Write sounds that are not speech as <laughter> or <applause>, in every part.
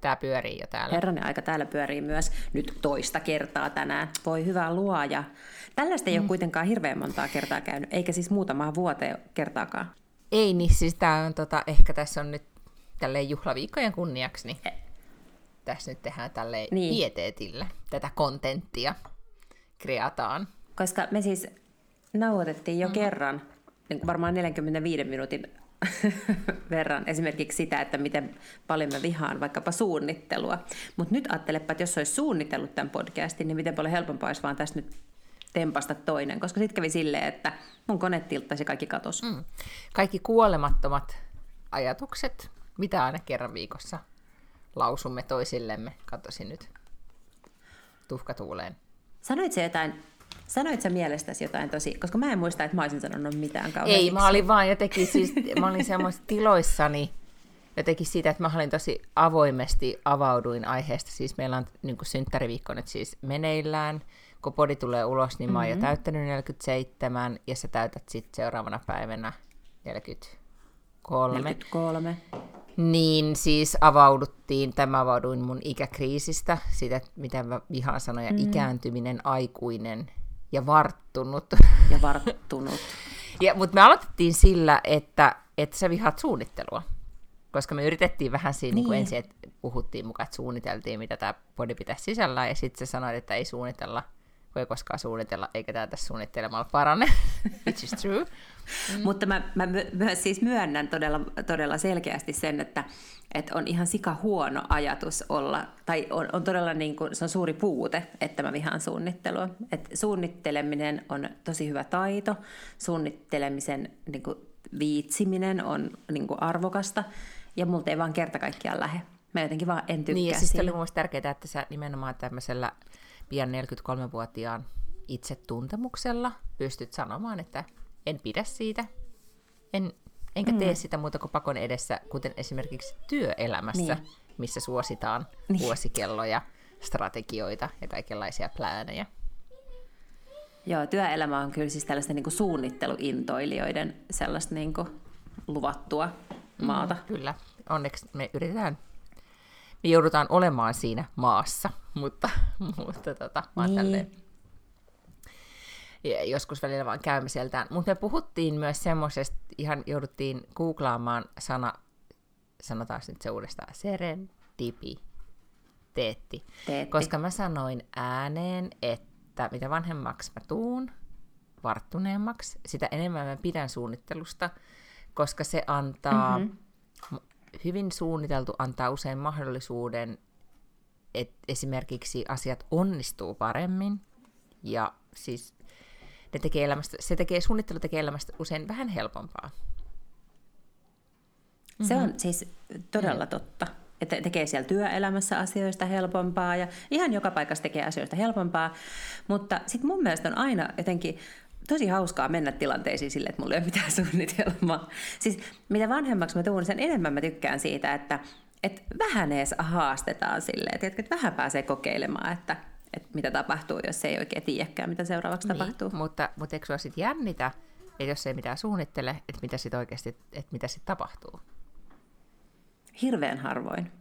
Tää pyörii jo täällä. Herranen aika täällä pyörii myös nyt toista kertaa tänään. Voi hyvää luoja. Tällaista ei mm. ole kuitenkaan hirveän montaa kertaa käynyt, eikä siis muutamaa vuoteen kertaakaan. Ei niin, siis tää on tota, ehkä tässä on nyt tälleen juhlaviikkojen kunniaksi, niin e- tässä nyt tehdään tälleen niin. pieteetillä tätä kontenttia kreataan. Koska me siis nauhoitettiin jo mm. kerran, niin varmaan 45 minuutin <laughs> verran esimerkiksi sitä, että miten paljon mä vihaan vaikkapa suunnittelua. Mutta nyt ajattelepa, että jos olisi suunnitellut tämän podcastin, niin miten paljon helpompaa olisi vaan tässä nyt tempasta toinen, koska sitten kävi silleen, että mun kone tilttaisi kaikki katos. Mm. Kaikki kuolemattomat ajatukset, mitä aina kerran viikossa lausumme toisillemme, katosi nyt tuhkatuuleen. Sanoit se jotain Sanoit sä mielestäsi jotain tosi, koska mä en muista, että mä olisin sanonut mitään kauhean. Ei, mä olin vaan jotenkin siis, mä olin semmoisessa tiloissani, jotenkin siitä, että mä olin tosi avoimesti avauduin aiheesta. Siis meillä on niin synttäriviikko nyt siis meneillään. Kun podi tulee ulos, niin mä oon mm-hmm. jo täyttänyt 47 ja sä täytät sitten seuraavana päivänä 43. 43. Niin siis avauduttiin, tämä avauduin mun ikäkriisistä, sitä mitä mä vihaan sanoja, mm. ikääntyminen, aikuinen ja varttunut. Ja varttunut. <laughs> ja, mutta me aloitettiin sillä, että, että sä vihaat suunnittelua. Koska me yritettiin vähän siinä niin. Niin ensin, että puhuttiin mukaan, että suunniteltiin, mitä tämä podi pitäisi sisällä, ja sitten sä sanoit, että ei suunnitella, voi koskaan suunnitella, eikä tämä tässä suunnittelemalla parane, <laughs> which is true. Mm. Mutta mä, mä myös siis myönnän todella, todella selkeästi sen, että, että on ihan sika huono ajatus olla, tai on, on todella niin kuin, se on suuri puute, että mä vihaan suunnittelua. Et suunnitteleminen on tosi hyvä taito, suunnittelemisen niin kuin, viitsiminen on niin kuin, arvokasta, ja multa ei vaan kerta kaikkiaan lähe. Mä jotenkin vaan en tykkää Niin, ja siis oli mun tärkeää, että sä nimenomaan tämmöisellä pian 43-vuotiaan itsetuntemuksella pystyt sanomaan, että en pidä siitä, en, enkä tee mm. sitä muuta kuin pakon edessä, kuten esimerkiksi työelämässä, niin. missä suositaan niin. vuosikelloja, strategioita ja kaikenlaisia pläänejä. Joo, työelämä on kyllä siis tällaista niin kuin suunnitteluintoilijoiden sellaista niin kuin luvattua mm, maata. Mm, kyllä, onneksi me yritetään, me joudutaan olemaan siinä maassa, <laughs> mutta, mutta tota, mä niin. tälleen joskus välillä vaan käymiseltään. Mutta me puhuttiin myös semmoisesta, ihan jouduttiin googlaamaan sana, sanotaan nyt se uudestaan, serendipiteetti. Teetti. Koska mä sanoin ääneen, että mitä vanhemmaksi mä tuun, varttuneemmaksi, sitä enemmän mä pidän suunnittelusta, koska se antaa, mm-hmm. Hyvin suunniteltu antaa usein mahdollisuuden, että esimerkiksi asiat onnistuu paremmin, ja siis ne tekee elämästä, se tekee, suunnittelu tekee elämästä usein vähän helpompaa. Se on mm-hmm. siis todella mm. totta. Että tekee siellä työelämässä asioista helpompaa ja ihan joka paikassa tekee asioista helpompaa. Mutta sitten mun mielestä on aina jotenkin tosi hauskaa mennä tilanteisiin sille, että mulla ei ole mitään suunnitelmaa. Siis mitä vanhemmaksi mä tuun, sen enemmän mä tykkään siitä, että, että vähän edes haastetaan silleen, että, että vähän pääsee kokeilemaan, että että mitä tapahtuu, jos ei oikein tiedäkään, mitä seuraavaksi niin, tapahtuu. Mutta, mutta eikö sinua sitten jännitä, että jos ei mitään suunnittele, että mitä sitten oikeasti, että mitä sitten tapahtuu? Hirveän harvoin.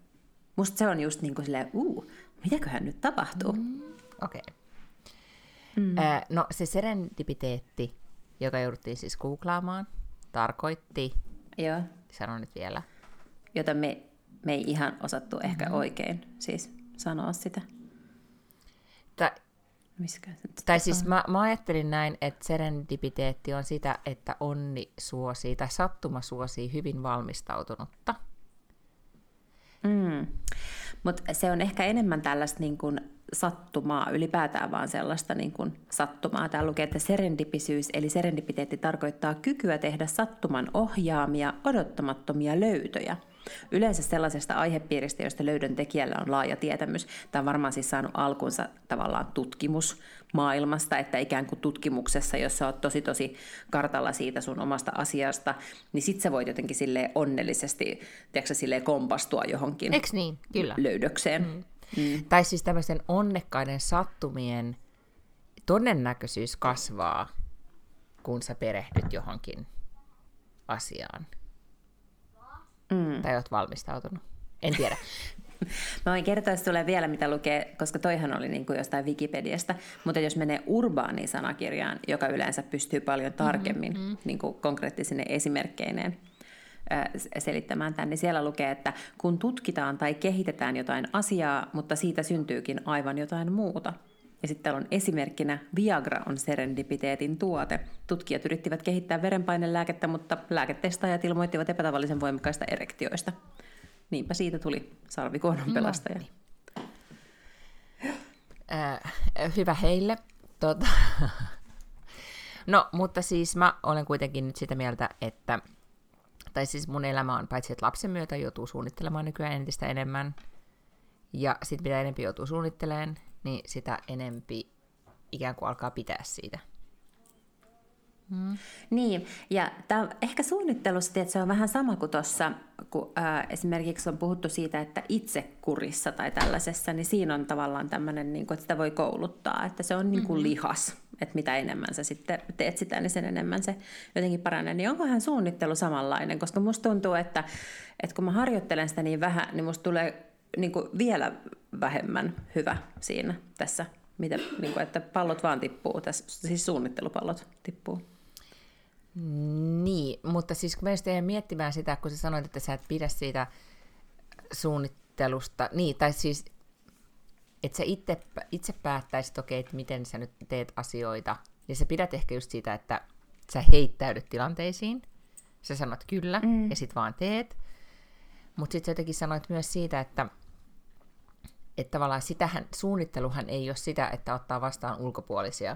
Musta se on just niin kuin silleen, uu, mitäköhän nyt tapahtuu? Mm, Okei. Okay. Mm. Äh, no se serendipiteetti, joka jouduttiin siis googlaamaan, tarkoitti, Joo. sano nyt vielä. Jota me, me ei ihan osattu ehkä mm-hmm. oikein siis sanoa sitä. Tai, tai siis mä, mä ajattelin näin, että serendipiteetti on sitä, että onni suosii tai sattuma suosii hyvin valmistautunutta. Mm. Mutta se on ehkä enemmän tällaista niin kuin sattumaa, ylipäätään vaan sellaista niin kuin sattumaa. Täällä lukee, että serendipisyys eli serendipiteetti tarkoittaa kykyä tehdä sattuman ohjaamia, odottamattomia löytöjä – Yleensä sellaisesta aihepiiristä, josta löydön tekijällä on laaja tietämys. Tämä on varmaan siis saanut alkunsa tavallaan tutkimusmaailmasta, että ikään kuin tutkimuksessa, jos sä oot tosi tosi kartalla siitä sun omasta asiasta, niin sit sä voit jotenkin sille onnellisesti, tiedätkö, silleen kompastua johonkin Eks niin? Kyllä. löydökseen. Mm. Mm. Tai siis tämmöisen onnekkaiden sattumien todennäköisyys kasvaa, kun sä perehdyt johonkin asiaan. Mm. Tai oot valmistautunut. En tiedä. <laughs> Mä voin kertoa sulle vielä, mitä lukee, koska toihan oli niin kuin jostain Wikipediasta, mutta jos menee urbaaniin sanakirjaan, joka yleensä pystyy paljon tarkemmin mm-hmm. niin kuin konkreettisine esimerkkeineen selittämään tämän, niin siellä lukee, että kun tutkitaan tai kehitetään jotain asiaa, mutta siitä syntyykin aivan jotain muuta. Ja sitten täällä on esimerkkinä Viagra on serendipiteetin tuote. Tutkijat yrittivät kehittää verenpainelääkettä, mutta lääketestaajat ilmoittivat epätavallisen voimakkaista erektioista. Niinpä siitä tuli sarvikuonon pelastaja. Niin. äh, hyvä heille. Tota. no, mutta siis mä olen kuitenkin nyt sitä mieltä, että tai siis mun elämä on paitsi, että lapsen myötä joutuu suunnittelemaan nykyään entistä enemmän, ja sitten mitä enempi joutuu suunnittelemaan, niin sitä enempi ikään kuin alkaa pitää siitä. Hmm. Niin, ja tää, ehkä suunnittelussa että se on vähän sama kuin tuossa, kun ää, esimerkiksi on puhuttu siitä, että itse kurissa tai tällaisessa, niin siinä on tavallaan tämmöinen, niin kuin, että sitä voi kouluttaa, että se on niin kuin mm-hmm. lihas, että mitä enemmän sä sitten teet sitä, niin sen enemmän se jotenkin paranee. Niin onkohan suunnittelu samanlainen, koska musta tuntuu, että, että kun mä harjoittelen sitä niin vähän, niin musta tulee niin kuin vielä vähemmän hyvä siinä tässä, mitä, niin kuin, että pallot vaan tippuu, tässä, siis suunnittelupallot tippuu. Niin, mutta siis kun mä miettimään sitä, kun sä sanoit, että sä et pidä siitä suunnittelusta, niin, tai siis, että sä itse, itse päättäisit, okei, okay, että miten sä nyt teet asioita, ja sä pidät ehkä just siitä, että sä heittäydyt tilanteisiin, sä sanot kyllä, mm. ja sit vaan teet, mutta sitten jotenkin sanoit myös siitä, että että tavallaan sitähän, suunnitteluhan ei ole sitä, että ottaa vastaan ulkopuolisia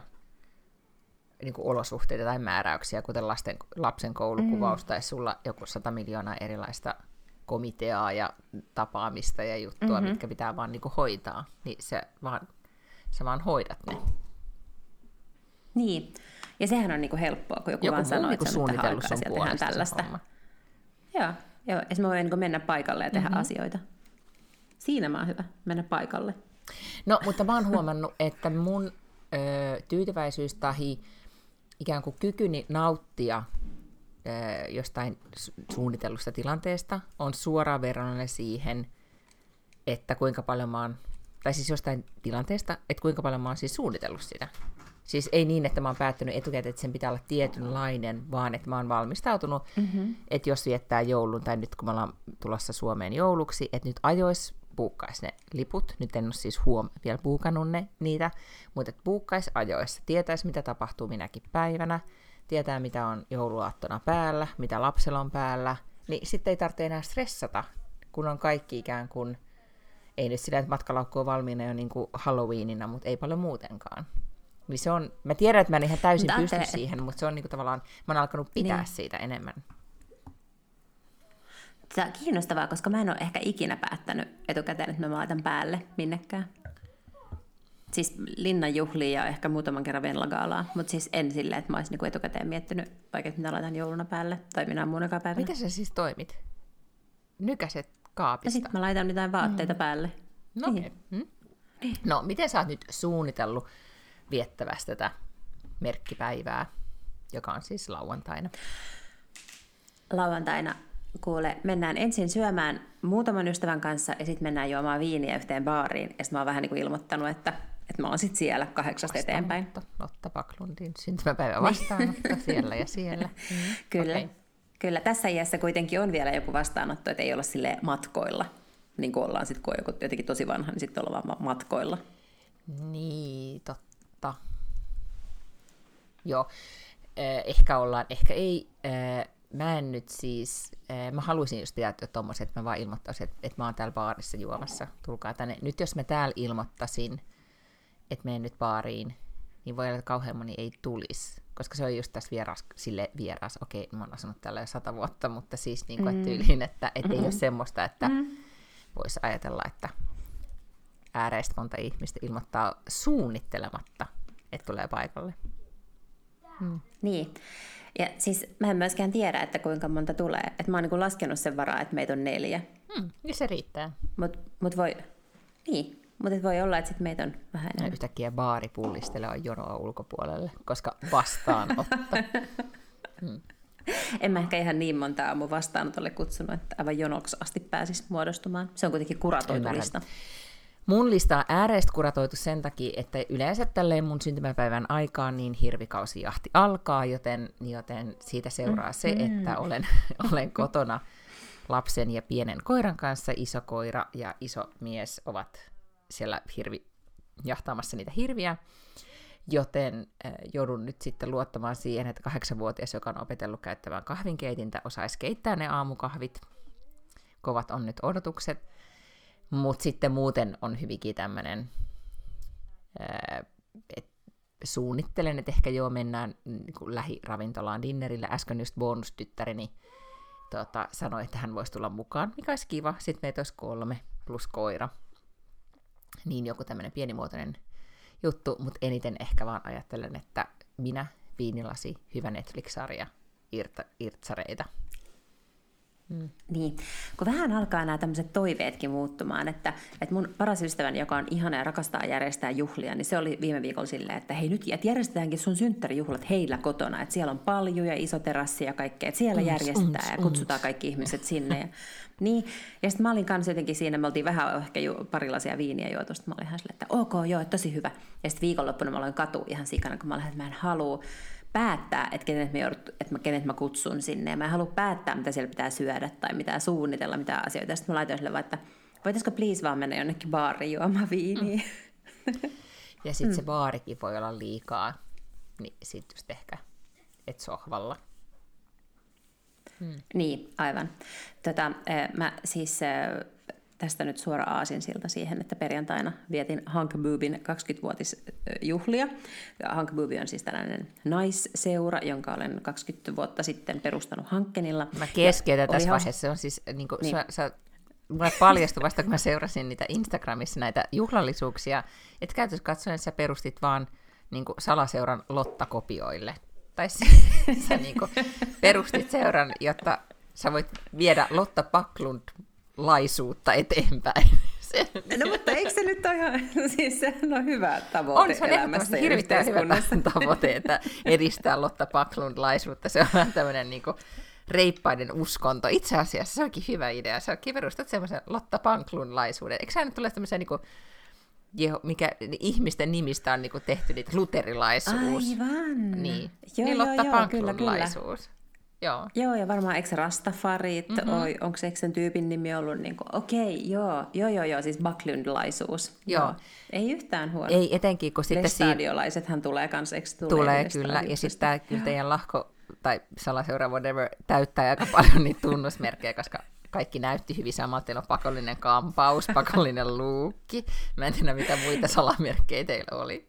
niin kuin olosuhteita tai määräyksiä, kuten lasten, lapsen koulukuvaus, mm. tai sulla joku sata miljoonaa erilaista komiteaa ja tapaamista ja juttua, mm-hmm. mitkä pitää vaan niin kuin hoitaa, niin se vaan, sä vaan hoidat ne. Niin, ja sehän on niin kuin helppoa, kun joku, joku vaan sanoo, niin että suunnitellut sun tehdään tällaista. Joo, joo. esimerkiksi mä voin niin mennä paikalle ja tehdä mm-hmm. asioita. Siinä mä oon hyvä, mennä paikalle. No, mutta mä oon huomannut, että mun ö, tyytyväisyys tahi ikään kuin kykyni nauttia ö, jostain suunnitellusta tilanteesta on suoraan verrannollinen siihen, että kuinka paljon mä oon, tai siis jostain tilanteesta, että kuinka paljon mä oon siis suunnitellut sitä. Siis ei niin, että mä oon päättänyt etukäteen, että sen pitää olla tietynlainen, vaan että mä oon valmistautunut, mm-hmm. että jos viettää joulun, tai nyt kun me ollaan tulossa Suomeen jouluksi, että nyt ajois buukkaisi ne liput. Nyt en ole siis huom vielä buukannut ne, niitä, mutta että buukkaisi ajoissa. Tietäisi, mitä tapahtuu minäkin päivänä. Tietää, mitä on jouluaattona päällä, mitä lapsella on päällä. Niin sitten ei tarvitse enää stressata, kun on kaikki ikään kuin, ei nyt sillä, että matkalaukku on valmiina jo niin kuin Halloweenina, mutta ei paljon muutenkaan. Niin se on, mä tiedän, että mä en ihan täysin pysty siihen, mutta se on niin kuin tavallaan, mä oon alkanut pitää niin. siitä enemmän. Tämä on kiinnostavaa, koska mä en ole ehkä ikinä päättänyt etukäteen, että mä laitan päälle minnekään. Siis linnanjuhlia ja ehkä muutaman kerran Venlagaalaa, mutta siis en silleen, että mä olisin niinku etukäteen miettinyt vaikka, mitä laitan jouluna päälle tai minä muunakaan päivänä. Miten sä siis toimit? Nykäset kaapista? Ja sitten mä laitan mitään vaatteita mm. päälle. No, niin. okay. mm. no, miten sä oot nyt suunnitellut viettävästä tätä merkkipäivää, joka on siis lauantaina? Lauantaina kuule, mennään ensin syömään muutaman ystävän kanssa ja sitten mennään juomaan viiniä yhteen baariin. Ja sitten mä oon vähän niin kuin ilmoittanut, että, että mä oon sitten siellä kahdeksasta eteenpäin. Lotta Paklundin syntymäpäivä vastaanotto <laughs> siellä ja siellä. Mm. Kyllä. Okay. Kyllä, tässä iässä kuitenkin on vielä joku vastaanotto, että ei olla sille matkoilla. Niin kuin ollaan sitten, kun on joku jotenkin tosi vanha, niin sitten ollaan vaan matkoilla. Niin, totta. Joo, eh, ehkä ollaan, ehkä ei. Eh, mä en nyt siis, äh, mä haluaisin just tehdä tommoset, että mä vaan ilmoittaisin, että, että mä oon täällä baarissa juomassa, tulkaa tänne. Nyt jos mä täällä ilmoittaisin, että menen nyt baariin, niin voi olla, että kauhean moni ei tulisi. Koska se on just tässä vieras, sille vieras, okei, mä oon asunut täällä jo sata vuotta, mutta siis niin kuin, mm. tyyliin, että et mm-hmm. ei ole semmoista, että mm. voisi ajatella, että ääreistä monta ihmistä ilmoittaa suunnittelematta, että tulee paikalle. Hmm. Niin. Ja siis mä en myöskään tiedä, että kuinka monta tulee. Et mä oon niin laskenut sen varaa, että meitä on neljä. Hmm, niin se riittää. Mutta mut voi, niin, mutta voi olla, että sit meitä on vähän enemmän. Yhtäkkiä baari pullistelee jonoa ulkopuolelle, koska vastaanotto. hmm. <laughs> En mä ehkä ihan niin monta aamu vastaanotolle kutsunut, että aivan jonoksi asti pääsisi muodostumaan. Se on kuitenkin kuratoitu lista. Mun lista on ääreistä kuratoitu sen takia, että yleensä tälleen mun syntymäpäivän aikaan niin hirvikausijahti alkaa, joten, joten siitä seuraa se, mm. että olen, <laughs> olen kotona lapsen ja pienen koiran kanssa. Iso koira ja iso mies ovat siellä hirvi, jahtaamassa niitä hirviä, joten äh, joudun nyt sitten luottamaan siihen, että kahdeksanvuotias, joka on opetellut käyttämään kahvinkeitintä, osaisi keittää ne aamukahvit. Kovat on nyt odotukset. Mutta sitten muuten on hyvinkin tämmöinen, että suunnittelen, että ehkä joo mennään niin kuin lähiravintolaan dinnerille. Äsken just bonustyttäreni tota, sanoi, että hän voisi tulla mukaan, mikä olisi kiva. Sitten meitä olisi kolme plus koira. Niin joku tämmöinen pienimuotoinen juttu, mutta eniten ehkä vaan ajattelen, että minä, viinilasi, hyvä Netflix-sarja, irta, irtsareita – Mm. Niin, kun vähän alkaa nämä tämmöiset toiveetkin muuttumaan, että, että mun paras ystäväni, joka on ihana ja rakastaa järjestää juhlia, niin se oli viime viikolla silleen, että hei nyt että järjestetäänkin sun synttärijuhlat heillä kotona, että siellä on paljon ja iso terassi ja kaikkea, että siellä uns, järjestetään uns, ja kutsutaan uns. kaikki ihmiset sinne. Ja, <laughs> niin, ja sitten mä olin kanssa jotenkin siinä, me oltiin vähän ehkä ju, parilaisia viiniä juotu, mä olin ihan silleen, että ok, joo, tosi hyvä. Ja sitten viikonloppuna mä aloin katu ihan sikana, kun mä olin, että mä en halua päättää, että kenet mä, joudut, että mä, kenet mä kutsun sinne. Ja mä en halua päättää, mitä siellä pitää syödä tai mitä suunnitella, mitä asioita. Sitten mä laitoin sille vaan, että voitaisiko please vaan mennä jonnekin baariin juomaan viiniä. Mm. <laughs> Ja sitten mm. se baarikin voi olla liikaa, niin sitten just ehkä et sohvalla. Hmm. Niin, aivan. Tota, mä siis tästä nyt suora aasinsilta siihen, että perjantaina vietin Hank Boobin 20-vuotisjuhlia. Hank Boobi on siis tällainen naisseura, jonka olen 20 vuotta sitten perustanut Hankkenilla. Mä keskeytän tässä haus... vaiheessa. Se on siis, niin kuin, niin. Sä, sä, mulle paljastui vasta, kun mä seurasin niitä Instagramissa näitä juhlallisuuksia, että käytössä katsoen sä perustit vaan niin kuin salaseuran Lotta-kopioille. Tai sä, sä niin kuin, perustit seuran, jotta sä voit viedä Lotta Paklund laisuutta eteenpäin. <laughs> No mutta eikö se nyt ole ihan, <laughs> siis se on hyvä tavoite On, se on elämässä hirvittävän hyvä <laughs> tavoite, että edistää Lotta Paklund laisuutta. Se on vähän tämmöinen niin kuin, reippaiden uskonto. Itse asiassa se onkin hyvä idea. Se onkin perustat semmoisen Lotta Paklund laisuuden. Eikö sä nyt tule tämmöisen niin kuin, mikä ihmisten nimistä on niin kuin, tehty niitä luterilaisuus. Aivan. Niin, joo, niin Lotta joo, Paklund laisuus. Joo. Joo, ja varmaan eikö Rastafarit, mm-hmm. oi, onko se sen tyypin nimi ollut, niin kuin, okei, okay, joo, joo, joo, joo, siis Backlundlaisuus. Joo. joo. Ei yhtään huono. Ei etenkin, kun sitten siinä... tulee kanssa, eikö tulee? Tulee kyllä, ja sitten tämä kyllä teidän lahko tai salaseura whatever täyttää aika paljon niitä tunnusmerkkejä, koska kaikki näytti hyvin samalta. Teillä on pakollinen kampaus, pakollinen luukki. Mä en tiedä, mitä muita salamerkkejä teillä oli.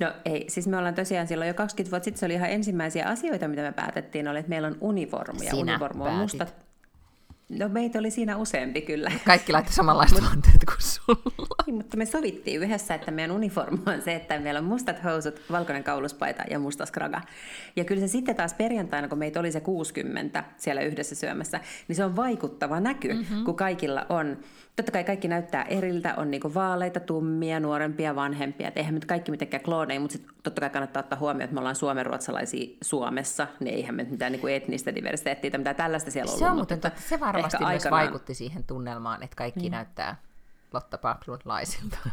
No ei, siis me ollaan tosiaan silloin jo 20 vuotta sitten, se oli ihan ensimmäisiä asioita, mitä me päätettiin, oli, että meillä on univormu. Ja Sinä univormu on mustat, No meitä oli siinä useampi kyllä. Kaikki laittoi samanlaiset vaatteet kuin sulla. Niin, mutta me sovittiin yhdessä, että meidän uniformu on se, että meillä on mustat housut, valkoinen kauluspaita ja musta skraga. Ja kyllä se sitten taas perjantaina, kun meitä oli se 60 siellä yhdessä syömässä, niin se on vaikuttava näky, mm-hmm. kun kaikilla on totta kai kaikki näyttää eriltä, on niinku vaaleita, tummia, nuorempia, vanhempia. Et eihän nyt kaikki mitenkään klooneja, mutta sit totta kai kannattaa ottaa huomioon, että me ollaan suomenruotsalaisia Suomessa, niin eihän me mitään niinku etnistä diversiteettiä tai mitään tällaista siellä ollut. Se on muuten totta, se varmasti myös aikanaan... vaikutti siihen tunnelmaan, että kaikki niin. näyttää Lotta Backlund-laisilta.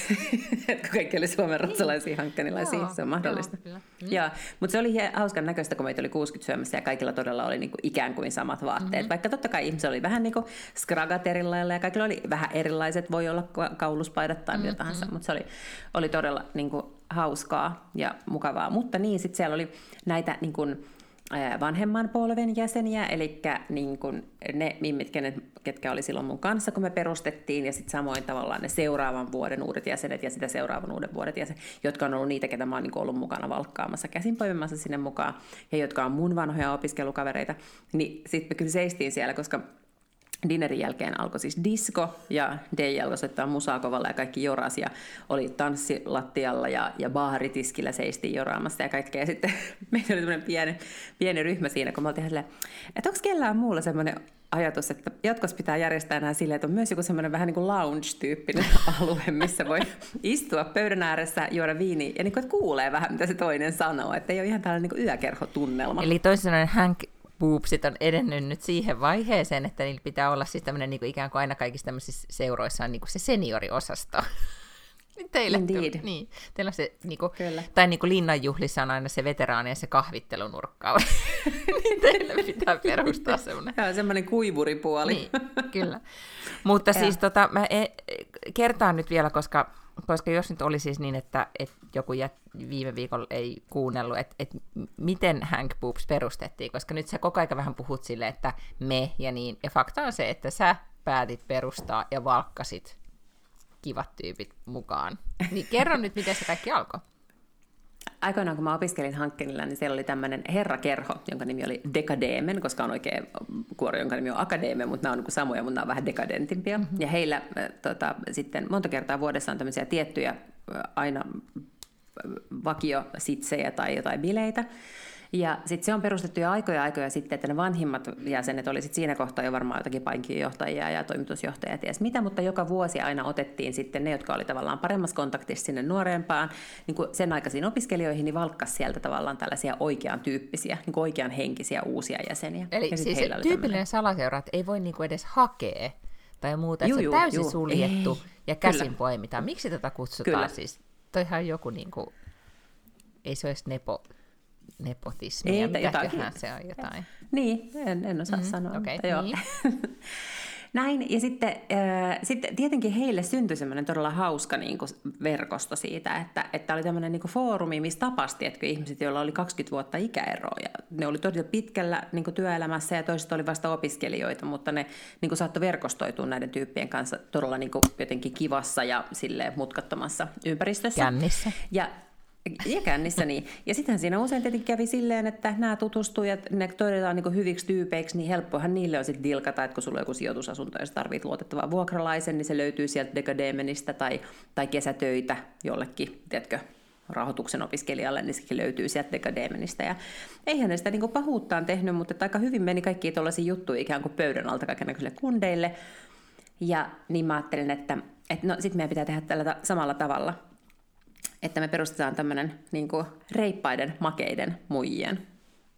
<laughs> kaikki oli Suomen ruotsalaisia hankkanilaisia, se on mahdollista. Joo, mm. Joo, mutta se oli hauskan näköistä, kun meitä oli 60 syömässä ja kaikilla todella oli niinku ikään kuin samat vaatteet. Mm-hmm. Vaikka totta kai ihmiset oli vähän niinku skragat erilailla ja kaikilla oli vähän erilaiset, voi olla kauluspaidat tai mm-hmm. mitä tahansa, mutta se oli, oli todella niinku hauskaa ja mukavaa. Mutta niin, sitten siellä oli näitä niinku, vanhemman polven jäseniä, eli niin kuin ne mimmit, ketkä oli silloin mun kanssa, kun me perustettiin, ja sitten samoin tavallaan ne seuraavan vuoden uudet jäsenet ja sitä seuraavan uuden vuoden jäsenet, jotka on ollut niitä, ketä mä oon niin ollut mukana valkkaamassa, käsinpoimimassa sinne mukaan, ja jotka on mun vanhoja opiskelukavereita, niin sitten me kyllä seistiin siellä, koska Dinnerin jälkeen alkoi siis disko ja DJ alkoi soittaa musaa kovalla ja kaikki joras ja oli tanssilattialla ja, ja baaritiskillä seistiin joraamassa ja kaikkea. Ja sitten <laughs> meillä oli tämmöinen pieni, pieni ryhmä siinä, kun me oltiin silleen, että onko kellään muulla semmoinen ajatus, että jatkossa pitää järjestää nämä silleen, että on myös joku semmoinen vähän niin kuin lounge-tyyppinen <laughs> alue, missä voi istua pöydän ääressä, juoda viini ja niin kuin, että kuulee vähän, mitä se toinen sanoo, että ei ole ihan tällainen niin yökerhotunnelma. Eli toisin sanoen Hank boobsit on edennyt nyt siihen vaiheeseen, että niillä pitää olla siis tämmöinen niin kuin ikään kuin aina kaikissa tämmöisissä seuroissa on niin kuin se senioriosasto. <laughs> Niin teillä, Indeed. Niin, teillä on se, niin kuin, Kyllä. tai niin kuin linnanjuhlissa on aina se veteraani ja se kahvittelunurkka. <laughs> niin teille pitää perustaa semmoinen. Joo, semmoinen kuivuripuoli. niin, kyllä. Mutta <laughs> siis tota, mä e, kertaan nyt vielä, koska koska jos nyt oli siis niin, että, että joku jät, viime viikolla ei kuunnellut, että, että miten Hank Boobs perustettiin, koska nyt sä koko ajan vähän puhut sille, että me ja niin, ja fakta on se, että sä päätit perustaa ja valkkasit kivat tyypit mukaan. Niin kerro nyt, miten se kaikki alkoi aikoinaan kun mä opiskelin Hankkenilla, niin siellä oli tämmöinen herrakerho, jonka nimi oli Dekademen, koska on oikein kuori, jonka nimi on Akadeemia, mutta nämä on niin samoja, mutta nämä on vähän dekadentimpia. Mm-hmm. Ja heillä äh, tota, sitten monta kertaa vuodessa on tämmöisiä tiettyjä äh, aina vakiositsejä tai jotain bileitä, ja sitten se on perustettu jo aikoja aikoja sitten, että ne vanhimmat jäsenet oli sit siinä kohtaa jo varmaan jotakin pankkijohtajia ja toimitusjohtajia ties mitä, mutta joka vuosi aina otettiin sitten ne, jotka oli tavallaan paremmassa kontaktissa sinne nuorempaan, niin kuin sen aikaisiin opiskelijoihin, niin valkkas sieltä tavallaan tällaisia oikean tyyppisiä, niin kuin oikean henkisiä uusia jäseniä. Eli ja siis tyypillinen salaseura, että ei voi niinku edes hakea tai muuta, että se on täysin juu, suljettu ei. ja käsin Kyllä. poimitaan. Miksi tätä kutsutaan Kyllä. siis? Toihan joku niinku, ei se olisi nepo nepotismia, Ei, jotakin. se on jotain. Niin, en, en osaa mm, sanoa. Okay, mutta joo. Niin. <laughs> Näin, ja sitten, äh, sitten tietenkin heille syntyi semmoinen todella hauska niin kuin, verkosto siitä, että, että oli tämmöinen niin kuin, foorumi, missä tapasti että ihmiset, joilla oli 20 vuotta ikäeroa, ja ne oli todella pitkällä niin kuin, työelämässä, ja toiset oli vasta opiskelijoita, mutta ne niin kuin, saattoi verkostoitua näiden tyyppien kanssa todella niin kuin, jotenkin kivassa ja sille mutkattomassa ympäristössä. Kännissä. Ja ja kännissä niin. Ja sitten siinä usein tietenkin kävi silleen, että nämä tutustujat, ne todetaan niin hyviksi tyypeiksi, niin helppohan niille on sitten dilkata, että kun sulla on joku sijoitusasunto ja tarvitset luotettavaa vuokralaisen, niin se löytyy sieltä Decademenistä tai, tai kesätöitä jollekin, tiedätkö, rahoituksen opiskelijalle, niin sekin löytyy sieltä Decademenistä. Ja eihän ne sitä niin pahuuttaan tehnyt, mutta aika hyvin meni kaikki tuollaisia juttuja ikään kuin pöydän alta kaikenlaisille kundeille. Ja niin mä ajattelin, että, että no sitten meidän pitää tehdä tällä samalla tavalla – että me perustetaan tämmöinen niin reippaiden, makeiden muijien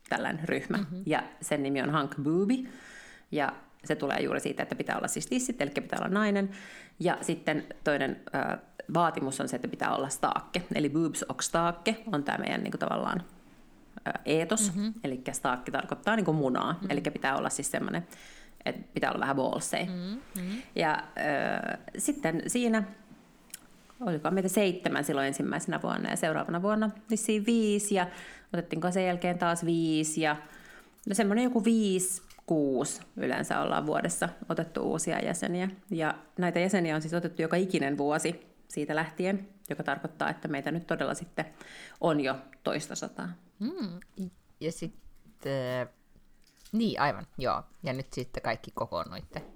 tällainen ryhmä. Mm-hmm. Ja sen nimi on Hank Booby. Ja se tulee juuri siitä, että pitää olla siis tissit, eli pitää olla nainen. Ja sitten toinen äh, vaatimus on se, että pitää olla staakke. Eli boobs och staakke on tämä meidän niin kuin, tavallaan äh, eetos. Mm-hmm. Eli staakki tarkoittaa niin kuin munaa. Mm-hmm. Eli pitää olla siis semmoinen, että pitää olla vähän ballsei. Mm-hmm. Ja äh, sitten siinä oliko meitä seitsemän silloin ensimmäisenä vuonna ja seuraavana vuonna vissiin viisi ja otettiinko sen jälkeen taas viisi ja no semmoinen joku viisi, kuusi yleensä ollaan vuodessa otettu uusia jäseniä. Ja näitä jäseniä on siis otettu joka ikinen vuosi siitä lähtien, joka tarkoittaa, että meitä nyt todella sitten on jo toista sataa. Mm. Ja sitten, niin aivan, joo. Ja nyt sitten kaikki kokoonnuitte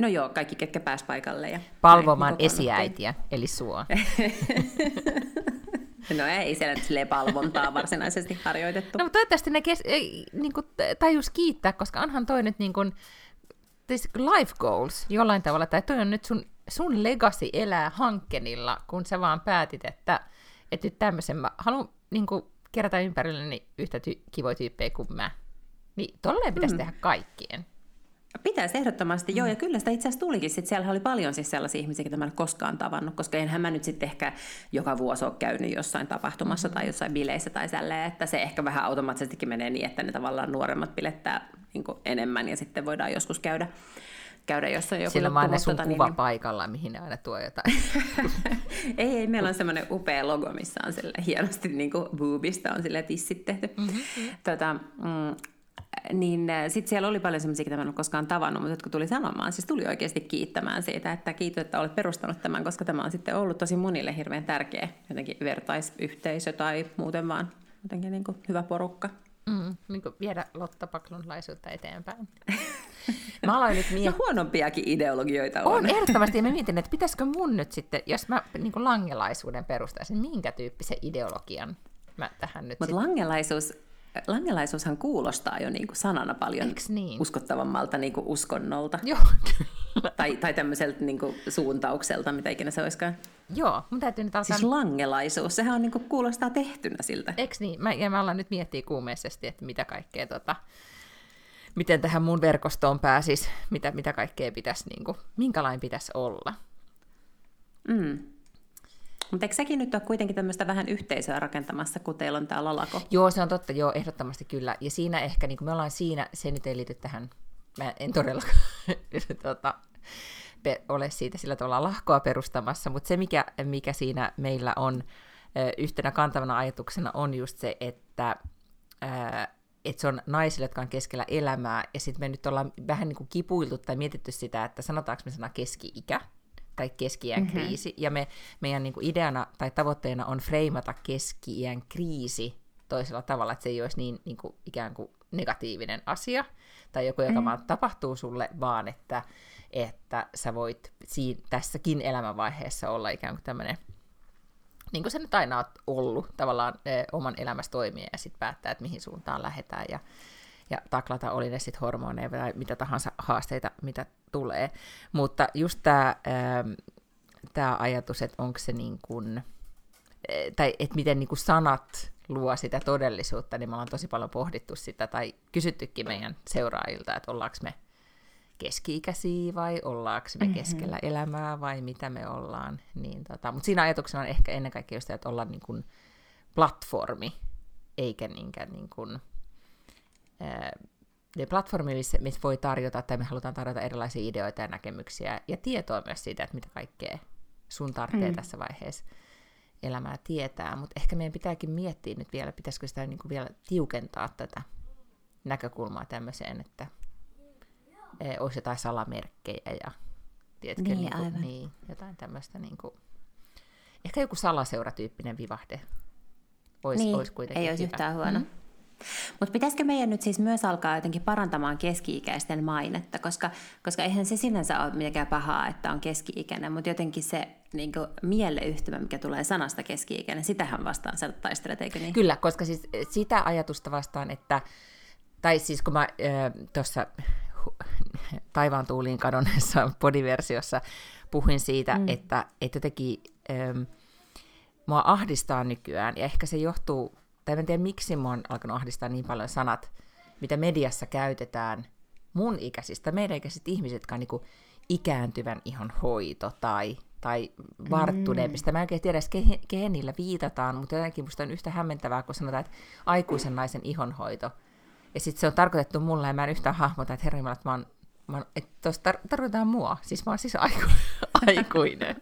No joo, kaikki ketkä pääs paikalle. Ja Palvomaan esiäitiä, eli sua. <laughs> no ei siellä nyt palvontaa varsinaisesti harjoitettu. No mutta toivottavasti ne kes- ei, niin kuin, tajus kiittää, koska onhan toi nyt niin kuin, life goals jollain tavalla, tai toi on nyt sun, sun legacy elää hankkenilla, kun sä vaan päätit, että, että nyt tämmöisen mä haluan niin kuin, kerätä ympärilleni yhtä ty- kivoja tyyppejä kuin mä. Niin tolleen pitäisi mm. tehdä kaikkien. Pitäisi ehdottomasti, mm. joo, ja kyllä sitä itse asiassa tulikin. Sitten siellä oli paljon siis sellaisia ihmisiä, joita mä en koskaan tavannut, koska enhän mä nyt sitten ehkä joka vuosi ole käynyt jossain tapahtumassa mm. tai jossain bileissä tai tälleen, että se ehkä vähän automaattisestikin menee niin, että ne tavallaan nuoremmat pilettää niin enemmän ja sitten voidaan joskus käydä käydä jossain joku Sillä mä aina sun tota, kuva niin, paikalla, mihin ne aina tuo jotain. <laughs> ei, ei, meillä on semmoinen upea logo, missä on sille hienosti niin kuin boobista on sille tissit tehty. Mm-hmm. Tota, mm, niin sitten siellä oli paljon semmoisia, mitä en ole koskaan tavannut, mutta jotka tuli sanomaan, siis tuli oikeasti kiittämään siitä, että kiitos, että olet perustanut tämän, koska tämä on sitten ollut tosi monille hirveän tärkeä jotenkin vertaisyhteisö tai muuten vaan jotenkin niin kuin hyvä porukka. Mm, niin kuin viedä Lotta Paklunlaisuutta eteenpäin. <laughs> Mä aloin nyt miettiä. No huonompiakin ideologioita on. On, ehdottomasti. Ja mä mietin, että pitäisikö mun nyt sitten, jos mä niin kuin langelaisuuden perustaisin, minkä tyyppisen ideologian mä tähän nyt Mutta sitten... langelaisuus, langelaisuushan kuulostaa jo niin kuin sanana paljon niin? uskottavammalta niin kuin uskonnolta. Joo. Tai, tai tämmöiseltä niin kuin suuntaukselta, mitä ikinä se olisikaan. Joo, mun täytyy nyt alkaa... Siis langelaisuus, sehän on niin kuin, kuulostaa tehtynä siltä. Eks niin? Mä, ja mä alan nyt miettiä kuumeisesti, että mitä kaikkea tota, miten tähän mun verkostoon pääsis, mitä, mitä kaikkea pitäisi, niin kuin, minkälainen pitäisi olla. Mm. Mutta eikö säkin nyt ole kuitenkin tämmöistä vähän yhteisöä rakentamassa, kun teillä on tämä lalako? Joo, se on totta, joo, ehdottomasti kyllä. Ja siinä ehkä, niin kuin me ollaan siinä, se nyt ei liity tähän, mä en todellakaan <laughs> tota, ole siitä sillä tavalla lahkoa perustamassa, mutta se, mikä, mikä siinä meillä on yhtenä kantavana ajatuksena, on just se, että että se on naisille, jotka on keskellä elämää, ja sitten me nyt ollaan vähän niin kuin kipuiltu tai mietitty sitä, että sanotaanko me sana keski-ikä, tai keski-iän mm-hmm. kriisi, ja me, meidän niin kuin ideana tai tavoitteena on freimata keski-iän kriisi toisella tavalla, että se ei olisi niin, niin kuin ikään kuin negatiivinen asia, tai joku, joka mm. vaan tapahtuu sulle, vaan että, että sä voit siinä, tässäkin elämänvaiheessa olla ikään kuin tämmöinen niin kuin sä nyt aina oot ollut tavallaan eh, oman elämässä toimia ja sitten päättää, että mihin suuntaan lähdetään ja, ja taklata, oli ne sitten hormoneja tai mitä tahansa haasteita, mitä tulee. Mutta just tämä tää ajatus, että onko se niin kuin, tai että miten niin kuin sanat luo sitä todellisuutta, niin me ollaan tosi paljon pohdittu sitä, tai kysyttykin meidän seuraajilta, että ollaanko me keski-ikäisiä vai ollaanko me keskellä mm-hmm. elämää vai mitä me ollaan. Niin tota, mutta siinä ajatuksena on ehkä ennen kaikkea just, että ollaan niin kuin platformi, eikä niinkään niin kuin, ää, ne platformi, missä, missä voi tarjota, tai me halutaan tarjota erilaisia ideoita ja näkemyksiä ja tietoa myös siitä, että mitä kaikkea sun tarvitsee mm. tässä vaiheessa elämää tietää, mutta ehkä meidän pitääkin miettiä nyt vielä, pitäisikö sitä niin kuin vielä tiukentaa tätä näkökulmaa tämmöiseen, että e, olisi jotain salamerkkejä ja tiedätkö, Niin, niin, kuin, aivan. niin jotain tämmöistä, niin kuin, ehkä joku salaseuratyyppinen vivahde olisi, niin, olisi kuitenkin ei olisi hyvä. yhtään huono. Mm. Mutta pitäisikö meidän nyt siis myös alkaa jotenkin parantamaan keski-ikäisten mainetta, koska, koska eihän se sinänsä ole mitenkään pahaa, että on keski-ikäinen, mutta jotenkin se niin mieleyhtymä, mikä tulee sanasta keski-ikäinen, sitähän vastaan sä taistelet, eikö niin? Kyllä, koska siis sitä ajatusta vastaan, että, tai siis kun mä äh, tuossa taivaan tuuliin kadonneessa <laughs> podiversiossa puhuin siitä, mm. että, että jotenkin ähm, mua ahdistaa nykyään, ja ehkä se johtuu, tai en tiedä miksi mua on alkanut ahdistaa niin paljon sanat, mitä mediassa käytetään mun ikäisistä, meidän ikäisistä ihmiset, jotka on niin ikääntyvän ihon hoito tai, tai varttuneemmista. Mm. Mä en oikein tiedä, kehen, kehen niillä viitataan, mutta jotenkin musta on yhtä hämmentävää, kun sanotaan, että aikuisen naisen ihonhoito. Ja sitten se on tarkoitettu mulle, ja mä en yhtään hahmota, että herra että mä oon, mä oon, että tuossa tar- tarvitaan mua. Siis mä oon siis aiku- <laughs> aikuinen.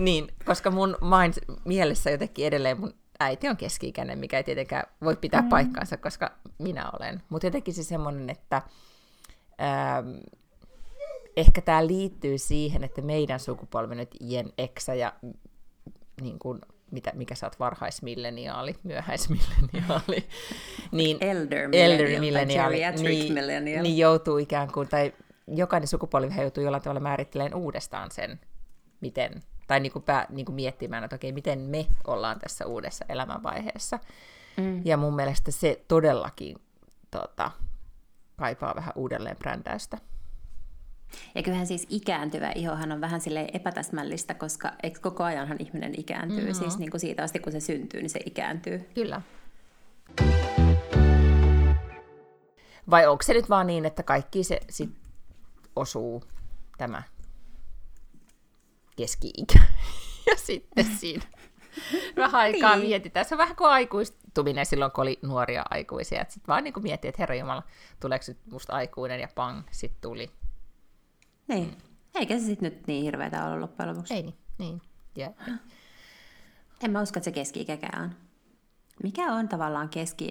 niin, koska mun mind, mielessä jotenkin edelleen mun äiti on keski-ikäinen, mikä ei tietenkään voi pitää mm. paikkaansa, koska minä olen. Mutta jotenkin se semmoinen, että ähm, ehkä tämä liittyy siihen, että meidän sukupolvi nyt Jen Eksä ja niin kuin, mitä, mikä sä oot varhaismilleniaali, myöhäismilleniaali, <laughs> niin Elder elder geriatric niin, millennial. niin joutuu ikään kuin, tai jokainen sukupolvi joutuu jollain tavalla määrittelemään uudestaan sen, miten, tai niin kuin pää, niin kuin miettimään, että okei, miten me ollaan tässä uudessa elämänvaiheessa. Mm. Ja mun mielestä se todellakin tota, kaipaa vähän uudelleen brändäystä. Ja kyllähän siis ikääntyvä ihohan on vähän sille epätäsmällistä, koska eikö koko ajanhan ihminen ikääntyy. Mm-hmm. Siis niin kuin siitä asti, kun se syntyy, niin se ikääntyy. Kyllä. Vai onko se nyt vaan niin, että kaikki se sit osuu tämä keski-ikä <laughs> ja sitten siinä vähän aikaa niin. mietitään. Se on vähän kuin aikuistuminen silloin, kun oli nuoria aikuisia. Sitten vaan niin miettii, että herra Jumala, tuleeko nyt musta aikuinen ja pang, sitten tuli Niin. Eikä se sitten nyt niin hirveätä olla loppujen lopuksi. Ei niin, niin. Ja, En mä usko, että se keski-ikäkään on. Mikä on tavallaan keski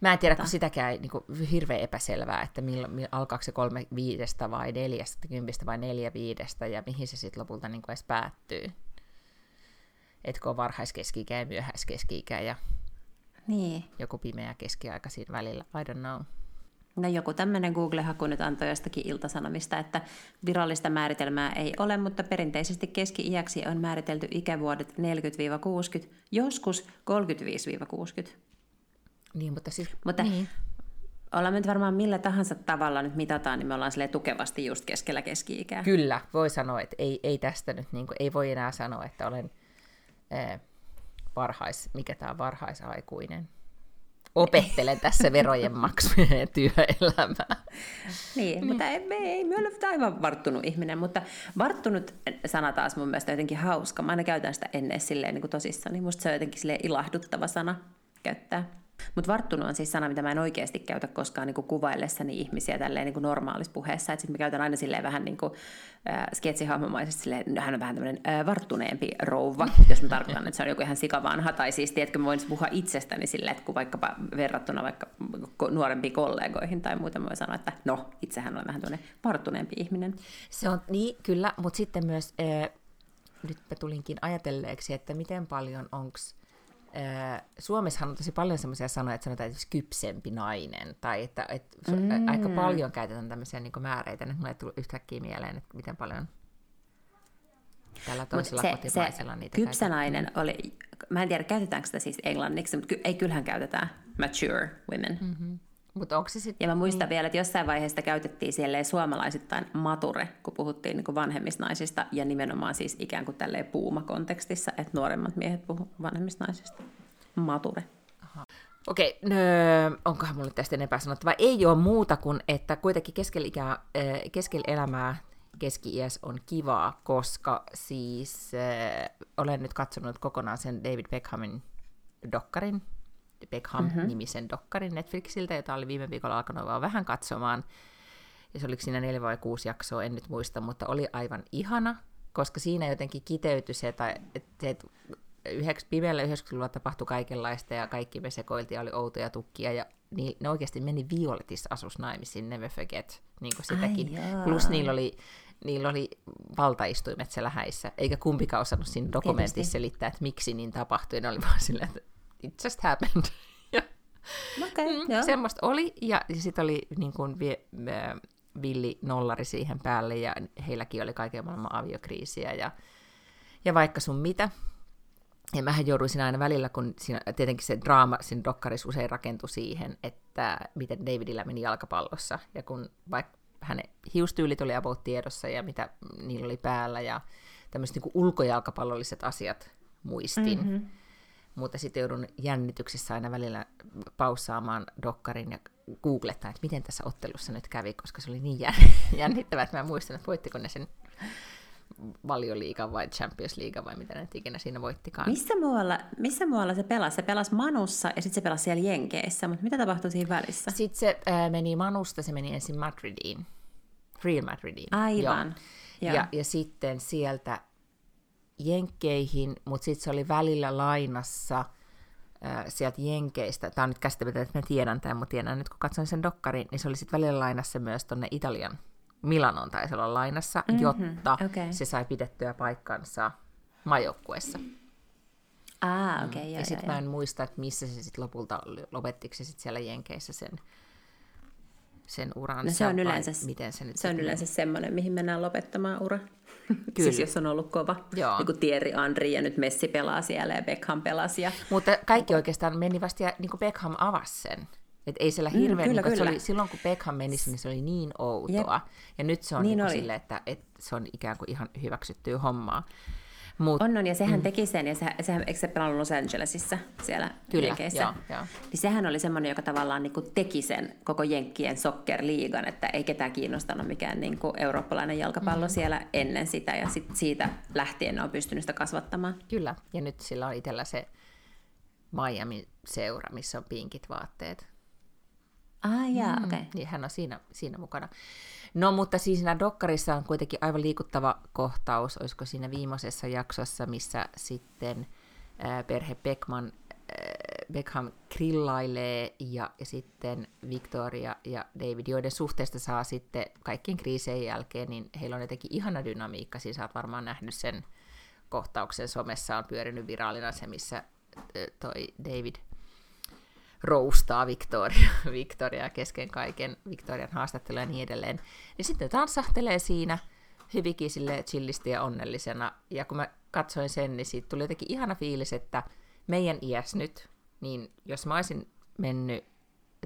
Mä en tiedä, kun sitäkään niin kuin, hirveän epäselvää, että milloin, milloin, alkaako se kolme viidestä vai neljästä, kympistä vai neljä viidestä ja mihin se sitten lopulta niin kuin edes päättyy. Etkö on varhaiskeski ja myöhäiskeski ja niin. joku pimeä keskiaika siinä välillä, I don't know. No joku tämmöinen Google-haku nyt antoi jostakin iltasanomista, että virallista määritelmää ei ole, mutta perinteisesti keski-iäksi on määritelty ikävuodet 40-60, joskus 35-60. Niin, mutta siis... Mutta niin. ollaan nyt varmaan millä tahansa tavalla nyt mitataan, niin me ollaan sille tukevasti just keskellä keski-ikää. Kyllä, voi sanoa, että ei, ei tästä nyt, niin kuin, ei voi enää sanoa, että olen äh, varhais, mikä tämä varhaisaikuinen opettelen tässä verojen maksuja ja työelämää. Niin, niin. mutta ei, me ei, me ole aivan varttunut ihminen, mutta varttunut sana taas mun mielestä jotenkin hauska. Mä aina käytän sitä ennen silleen niin kuin tosissaan, niin musta se on jotenkin silleen ilahduttava sana käyttää. Mutta varttunut on siis sana, mitä mä en oikeasti käytä koskaan niin kuvaillessani ihmisiä tälleen niin normaalissa puheessa. Sitten mä käytän aina silleen vähän niin kuin, äh, sketsihahmomaisesti silleen, hän on vähän tämmöinen äh, varttuneempi rouva, jos mä tarkoitan, että se on joku ihan sikavanha. Tai siis, tiedätkö, mä voin puhua itsestäni silleen, että kun vaikkapa verrattuna vaikka nuorempiin kollegoihin tai muuta, mä voin sanoa, että no, itsehän on vähän tämmöinen varttuneempi ihminen. Se on niin, kyllä, mutta sitten myös, äh, nyt mä tulinkin ajatelleeksi, että miten paljon onks Suomessahan on tosi paljon sellaisia sanoja, että sanotaan että kypsempi nainen, tai että, että mm. aika paljon käytetään tämmöisiä niin määreitä. Nyt mulle ei tullut yhtäkkiä mieleen, että miten paljon tällä toisella se, kotimaisella se niitä kypsä nainen oli, mä en tiedä käytetäänkö sitä siis englanniksi, mutta ky- ei kyllähän käytetään mature women. Mm-hmm. Mut onko se sit, ja mä muistan niin. vielä, että jossain vaiheessa käytettiin siellä suomalaisittain mature, kun puhuttiin niin vanhemmista naisista, ja nimenomaan siis ikään kuin tälleen puuma-kontekstissa, että nuoremmat miehet puhuvat vanhemmista naisista. Mature. Okei, no, onkohan mulle tästä enempää sanottavaa? Ei ole muuta kuin, että kuitenkin keskellä, keskellä elämää keski on kivaa, koska siis äh, olen nyt katsonut kokonaan sen David Beckhamin dokkarin, Beckham-nimisen mm-hmm. dokkarin Netflixiltä, jota oli viime viikolla alkanut vaan vähän katsomaan. Ja se oliko siinä neljä vai kuusi jaksoa, en nyt muista, mutta oli aivan ihana, koska siinä jotenkin kiteytyi se, että, että yhdeks, pimeällä 90-luvulla tapahtui kaikenlaista ja kaikki me sekoiltiin ja oli outoja tukkia ja niin, ne oikeasti meni Violetissa asus naimisiin, Never Forget, niin kuin sitäkin. Ai Plus niillä oli, niillä oli valtaistuimet siellä häissä, eikä kumpikaan osannut siinä dokumentissa Tietysti. selittää, että miksi niin tapahtui. Ne oli vaan silleen, että it just happened. <laughs> ja, okay, mm, semmoista oli, ja, sitten oli niin kuin, vie, äh, villi nollari siihen päälle, ja heilläkin oli kaiken maailman aviokriisiä, ja, ja vaikka sun mitä. Ja mähän jouduisin aina välillä, kun siinä, tietenkin se draama siinä dokkarissa usein rakentui siihen, että miten Davidillä meni jalkapallossa, ja kun vaikka hänen hiustyylit oli about tiedossa, ja mitä niillä oli päällä, ja tämmöiset niin ulkojalkapallolliset asiat muistin, mm-hmm mutta sitten joudun jännityksessä aina välillä paussaamaan dokkarin ja googlettaan, että miten tässä ottelussa nyt kävi, koska se oli niin <laughs> jännittävää, että mä muistan, että voittiko ne sen valioliiga vai Champions League vai mitä ne ikinä siinä voittikaan. Missä muualla, missä muualla se pelasi? Se pelasi Manussa ja sitten se pelasi siellä Jenkeissä, mutta mitä tapahtui siinä välissä? Sitten se äh, meni Manusta, se meni ensin Madridiin, Real Madridiin. Aivan. Joo. Ja, ja sitten sieltä Jenkkeihin, mutta sitten se oli välillä lainassa äh, sieltä Jenkeistä. Tämä on nyt käsittämätöntä, että mä tiedän tämän, mutta tiedän nyt kun katsoin sen dokkarin, niin se oli sitten välillä lainassa myös tuonne Italian Milanon taisi olla lainassa, mm-hmm, jotta okay. se sai pidettyä paikkansa majoukkuessa. Ah, okei. Okay, mm. Ja sitten mä en muista, että missä se sitten lopulta lopettiko se sitten siellä Jenkeissä sen sen uran. No se on yleensä, miten se nyt se on yleensä semmoinen, mihin mennään lopettamaan ura. <laughs> Kyllä. siis jos on ollut kova. Joo. Niin kuin Thierry Henry ja nyt Messi pelaa siellä ja Beckham pelasi. Ja... Mutta kaikki oikeastaan meni vasta ja niin kuin Beckham avasi sen. Et ei siellä hirveän, mm, kyllä, niin kyllä. Se oli, silloin kun Beckham meni niin se oli niin outoa. Jep. Ja nyt se on niin niin sille, että, että se on ikään kuin ihan hyväksyttyä hommaa. Mut, on, on, ja sehän mm. teki sen, ja se, sehän, eikö se pelannut Los Angelesissa siellä Kyllä, Jenkeissä? Joo, joo. Niin sehän oli semmoinen, joka tavallaan niin kuin teki sen koko Jenkkien soccer-liigan, että ei ketään kiinnostanut mikään niin kuin eurooppalainen jalkapallo mm. siellä ennen sitä, ja sit siitä lähtien ne on pystynyt sitä kasvattamaan. Kyllä, ja nyt sillä on itsellä se Miami-seura, missä on pinkit vaatteet. Ah, jaa, mm. okei. Okay. Niin hän on siinä, siinä mukana. No, mutta siis siinä Dokkarissa on kuitenkin aivan liikuttava kohtaus, olisiko siinä viimeisessä jaksossa, missä sitten äh, perhe Beckman, äh, Beckham grillailee ja, ja sitten Victoria ja David, joiden suhteesta saa sitten kaikkien kriisien jälkeen, niin heillä on jotenkin ihana dynamiikka. Siis olet varmaan nähnyt sen kohtauksen somessa on pyörinyt viraalina se, missä toi David roustaa Victoria, <laughs> Victoria kesken kaiken, Victorian haastattelu ja niin edelleen. Ja sitten tanssahtelee siinä hyvinkin sille chillisti ja onnellisena. Ja kun mä katsoin sen, niin siitä tuli jotenkin ihana fiilis, että meidän iäs nyt, niin jos mä olisin mennyt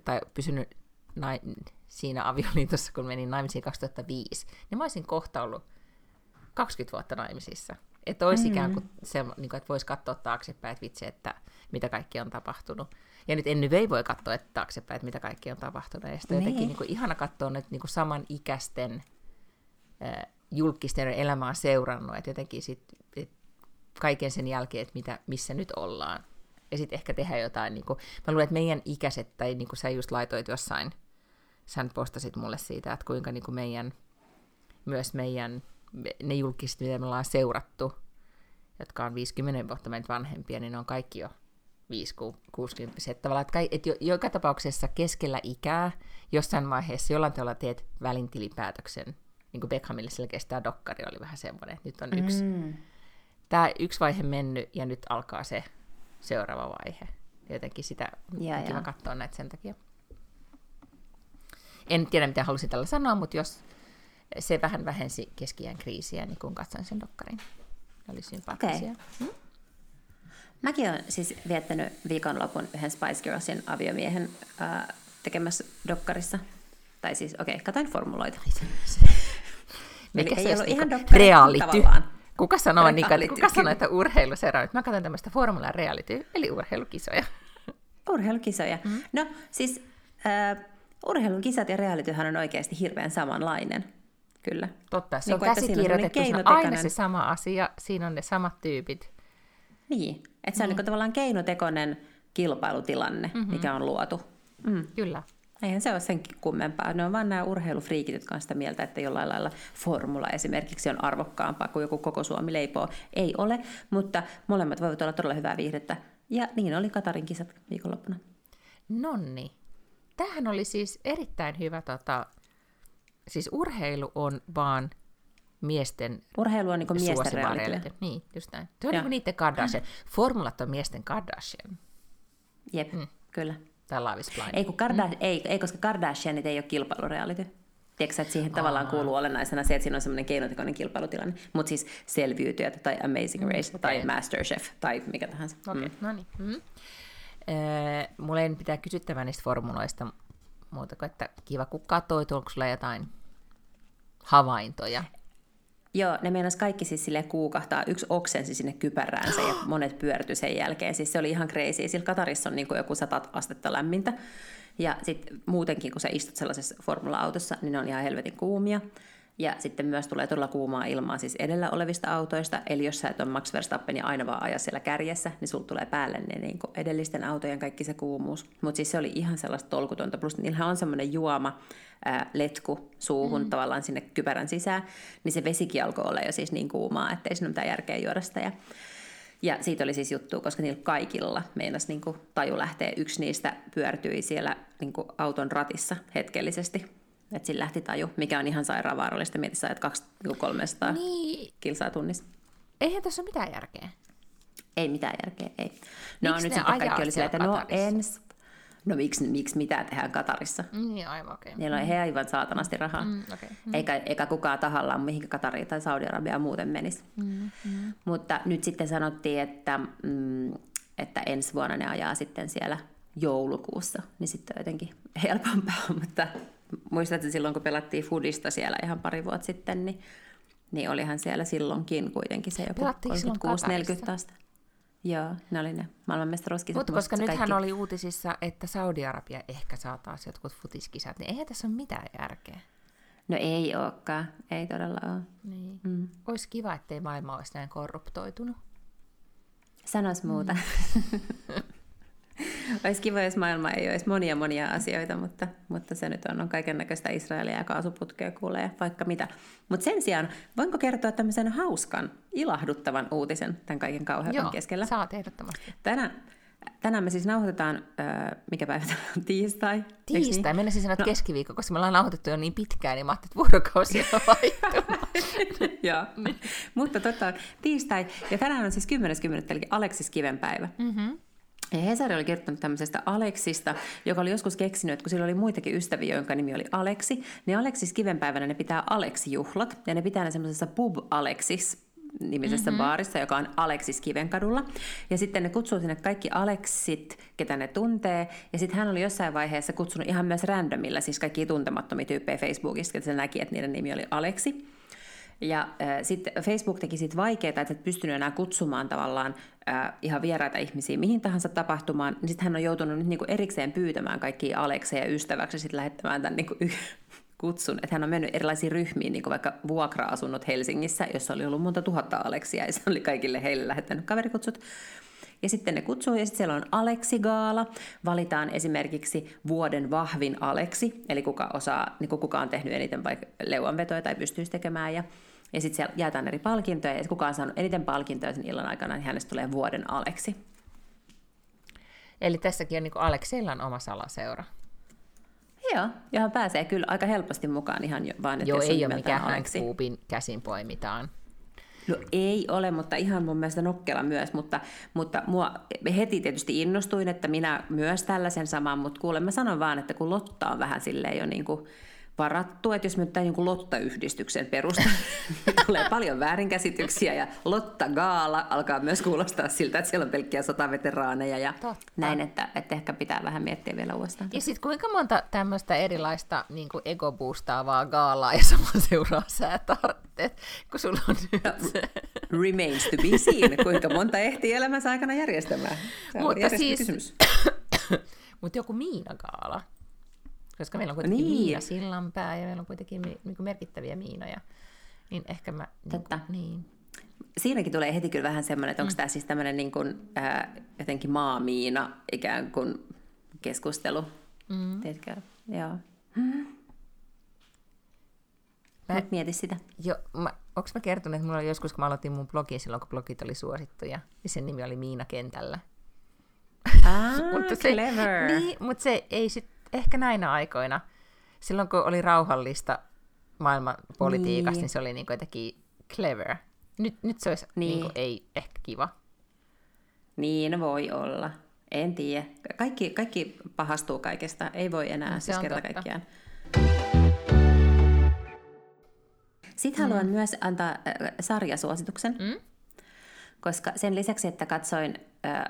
tai pysynyt nai- siinä avioliitossa, kun menin naimisiin 2005, niin mä olisin kohta ollut 20 vuotta naimisissa. Että olisi mm-hmm. ikään kuin se, niin kuin, että voisi katsoa taaksepäin, että vitsi, että mitä kaikki on tapahtunut. Ja nyt Enny ei voi katsoa että taaksepäin, että mitä kaikki on tapahtunut. Ja sitten niin. jotenkin niin kuin, ihana katsoa nyt niin kuin samanikäisten äh, julkisten elämää seurannut, että jotenkin sit, et kaiken sen jälkeen, että mitä, missä nyt ollaan. Ja sitten ehkä tehdä jotain, niin kuin, mä luulen, että meidän ikäiset, tai niin kuin sä just laitoit jossain, sä postasit mulle siitä, että kuinka niin kuin meidän, myös meidän, ne julkiset, mitä me ollaan seurattu, jotka on 50 vuotta meitä vanhempia, niin ne on kaikki jo 5-60. Tavallaan, että, että jo, joka tapauksessa keskellä ikää jossain vaiheessa jollain tavalla teet välintilipäätöksen. Niin kuin Beckhamille selkeästi tämä dokkari oli vähän semmoinen, että nyt on yksi, mm. tämä yksi vaihe mennyt ja nyt alkaa se seuraava vaihe. Jotenkin sitä ja, on kiva ja. katsoa näitä sen takia. En tiedä, mitä halusin tällä sanoa, mutta jos se vähän vähensi keskiään kriisiä, niin kun katsoin sen dokkarin. Ne oli sympaattisia. Okay. Hmm? Mäkin olen siis viettänyt viikonlopun yhden Spice Girlsin aviomiehen ää, tekemässä dokkarissa. Tai siis, okei, okay, katoin formuloita. Mikä se ei ollut ihan dokkari reality. Kuka sanoo, niin, kuka sanoo, että urheilusera? Mä katson tämmöistä Formula Reality, eli urheilukisoja. Urheilukisoja. Mm. No siis äh, urheilukisat ja realityhän on oikeasti hirveän samanlainen. Kyllä. Totta, se niin on käsikirjoitettu, se on aina se sama asia, siinä on ne samat tyypit. Niin, että se on mm. niin tavallaan keinotekoinen kilpailutilanne, mm-hmm. mikä on luotu. Mm. Kyllä. Eihän se ole sen kummempaa. Ne on vain nämä urheilufriikit, jotka on sitä mieltä, että jollain lailla formula esimerkiksi on arvokkaampaa kuin joku koko Suomi leipoo. Ei ole, mutta molemmat voivat olla todella hyvää viihdettä. Ja niin oli Katarin kisat viikonloppuna. Nonni. Tähän oli siis erittäin hyvä, tota, siis urheilu on vaan miesten Urheilu on niin miesten reality. Niin, just näin. Se on niin niiden Kardashian. Formulat on miesten Kardashian. Jep, mm. kyllä. Tai Love Ei, kun Karda- mm. ei, ei, koska Kardashianit ei ole kilpailureality. Tiedätkö, että siihen Aa. tavallaan kuuluu olennaisena se, että siinä on semmoinen keinotekoinen kilpailutilanne. Mutta siis selviytyjät tai Amazing Race mm, okay. tai Masterchef tai mikä tahansa. Okei, okay, mm. no niin. Mm. Mulla ei pitää kysyttävää niistä formuloista muuta kuin, että kiva kun katsoi, onko sulla jotain havaintoja? Joo, ne meinas kaikki siis sille kuukahtaa. Yksi oksensi sinne kypäräänsä ja <gasps> monet pyörtyi sen jälkeen. Siis se oli ihan crazy. Sillä Katarissa on niin kuin joku sata astetta lämmintä. Ja sitten muutenkin, kun sä istut sellaisessa formula-autossa, niin ne on ihan helvetin kuumia. Ja sitten myös tulee todella kuumaa ilmaa siis edellä olevista autoista. Eli jos sä et ole Max Verstappen ja aina vaan aja siellä kärjessä, niin sulla tulee päälle ne niin edellisten autojen kaikki se kuumuus. Mutta siis se oli ihan sellaista tolkutonta. Plus niillähän on semmoinen juoma, ää, letku suuhun mm. tavallaan sinne kypärän sisään, niin se vesikin alkoi olla jo siis niin kuumaa, ettei siinä ole mitään järkeä juoda sitä. Ja, ja siitä oli siis juttu, koska niillä kaikilla meinas niin kuin taju lähtee. Yksi niistä pyörtyi siellä niin kuin auton ratissa hetkellisesti. Että sillä lähti taju, mikä on ihan sairaan vaarallista. Mieti sä, että 300 niin. kilsaa tunnissa. Eihän tässä ole mitään järkeä. Ei mitään järkeä, ei. No Miks nyt sitten kaikki oli sillä, että no ens, no miksi, miksi mitä tehdään Katarissa. Niin, aivan okei. Okay. Niillä on he aivan saatanasti rahaa. Mm, okay. mm. Eikä, eikä kukaan tahallaan mihinkä Katariin tai Saudi-Arabiaan muuten menisi. Mm, mm. Mutta nyt sitten sanottiin, että, mm, että ensi vuonna ne ajaa sitten siellä joulukuussa, niin sitten on jotenkin helpompaa. <laughs> Mutta muistat, että silloin kun pelattiin Foodista siellä ihan pari vuotta sitten, niin, niin olihan siellä silloinkin kuitenkin se joku 36-40 astetta. Joo, ne oli ne maailmanmestaruuskisat. Mutta koska nythän kaikki... oli uutisissa, että Saudi-Arabia ehkä saa taas jotkut futiskisat, niin eihän tässä ole mitään järkeä. No ei olekaan, ei todella ole. Niin. Mm. Olisi kiva, ettei maailma olisi näin korruptoitunut. Sanois muuta. Mm. <laughs> <laughs> Olisi kiva, jos maailma ei olisi monia monia asioita, mutta, mutta se nyt on, on kaiken näköistä Israelia ja kaasuputkea kuulee vaikka mitä. Mutta sen sijaan, voinko kertoa tämmöisen hauskan, ilahduttavan uutisen tämän kaiken kauheuden keskellä? saat ehdottomasti. Tänään, Tänään me siis nauhoitetaan, äh, mikä päivä on, tiistai? Tiistai, niin? siis sanoa no. keskiviikko, koska me ollaan nauhoitettu jo niin pitkään, niin mä ajattelin, että vuorokausi on <laughs> Joo, mutta tota, tiistai, ja tänään on siis 10.10. eli Aleksis Kiven päivä. Mm-hmm. Ja Hesari oli kirjoittanut tämmöisestä Aleksista, joka oli joskus keksinyt, että kun sillä oli muitakin ystäviä, jonka nimi oli Aleksi, niin Aleksis kivenpäivänä ne pitää Aleksi-juhlat, ja ne pitää ne semmoisessa Pub Aleksis nimisessä mm-hmm. baarissa, joka on Aleksis Kivenkadulla. Ja sitten ne kutsuu sinne kaikki Aleksit, ketä ne tuntee. Ja sitten hän oli jossain vaiheessa kutsunut ihan myös randomilla, siis kaikki tuntemattomia tyyppejä Facebookista, että se näki, että niiden nimi oli Aleksi. Ja äh, sitten Facebook teki siitä vaikeaa, että et pystynyt enää kutsumaan tavallaan äh, ihan vieraita ihmisiä mihin tahansa tapahtumaan, niin sitten hän on joutunut nyt niinku erikseen pyytämään kaikkia Alekseja ystäväksi sitten lähettämään tämän niinku kutsun, että hän on mennyt erilaisiin ryhmiin, niin kuin vaikka vuokra-asunnot Helsingissä, jossa oli ollut monta tuhatta Aleksia, ja se oli kaikille heille lähettänyt kaverikutsut. Ja sitten ne kutsuu, ja sitten siellä on Aleksi-gaala. Valitaan esimerkiksi vuoden vahvin Aleksi, eli kuka, osaa, niin kuka on tehnyt eniten vaikka leuanvetoja tai pystyisi tekemään. Ja, ja sitten siellä jaetaan eri palkintoja, ja kuka on saanut eniten palkintoja sen illan aikana, niin hänestä tulee vuoden Aleksi. Eli tässäkin on niin Aleksilla on oma salaseura. Joo, johon pääsee kyllä aika helposti mukaan ihan jo, vaan, että Joo, ei ole mikään Hank käsin poimitaan. No ei ole, mutta ihan mun mielestä nokkela myös, mutta, mutta mua heti tietysti innostuin, että minä myös tällaisen saman, mutta kuule mä sanon vaan, että kun Lotta on vähän silleen jo niin kuin varattu, että jos me tämän jonkun Lotta-yhdistyksen perusta, <laughs> niin tulee paljon väärinkäsityksiä ja Lotta Gaala alkaa myös kuulostaa siltä, että siellä on pelkkiä sotaveteraaneja ja Totta. näin, että, että ehkä pitää vähän miettiä vielä uudestaan. Ja sitten kuinka monta tämmöistä erilaista niin ego-boostaavaa gaalaa ja samaa seuraa sä tarvitset, kun sulla on nyt no, se. Remains to be seen, kuinka monta ehtii elämänsä aikana järjestämään. Mutta siis, kysymys. Mutta joku Miina Gaala, koska meillä on kuitenkin niin. Miina Sillanpää ja meillä on kuitenkin niin kuin merkittäviä miinoja. Niin ehkä mä... Niin, niin. Siinäkin tulee heti kyllä vähän semmoinen, että onko mm. tämä siis tämmöinen niin kuin, äh, jotenkin maamiina ikään kuin keskustelu. Mm. Tiedätkö? Joo. Mm. Mä, mieti sitä. Jo, mä, onko mä kertonut, että mulla oli joskus, kun mä aloitin mun blogi silloin, kun blogit oli suosittuja, niin sen nimi oli Miina Kentällä. Ah, <laughs> mutta se, clever. Niin, mutta se ei sit ehkä näinä aikoina, silloin kun oli rauhallista maailman politiikasta, niin, niin se oli niin jotenkin clever. Nyt, nyt se olisi niin. Niin kuin, ei ehkä kiva. Niin voi olla. En tiedä. Kaikki, kaikki pahastuu kaikesta. Ei voi enää no, siis kerta totta. kaikkiaan. Sitten mm. haluan myös antaa äh, sarjasuosituksen, mm? koska sen lisäksi, että katsoin äh,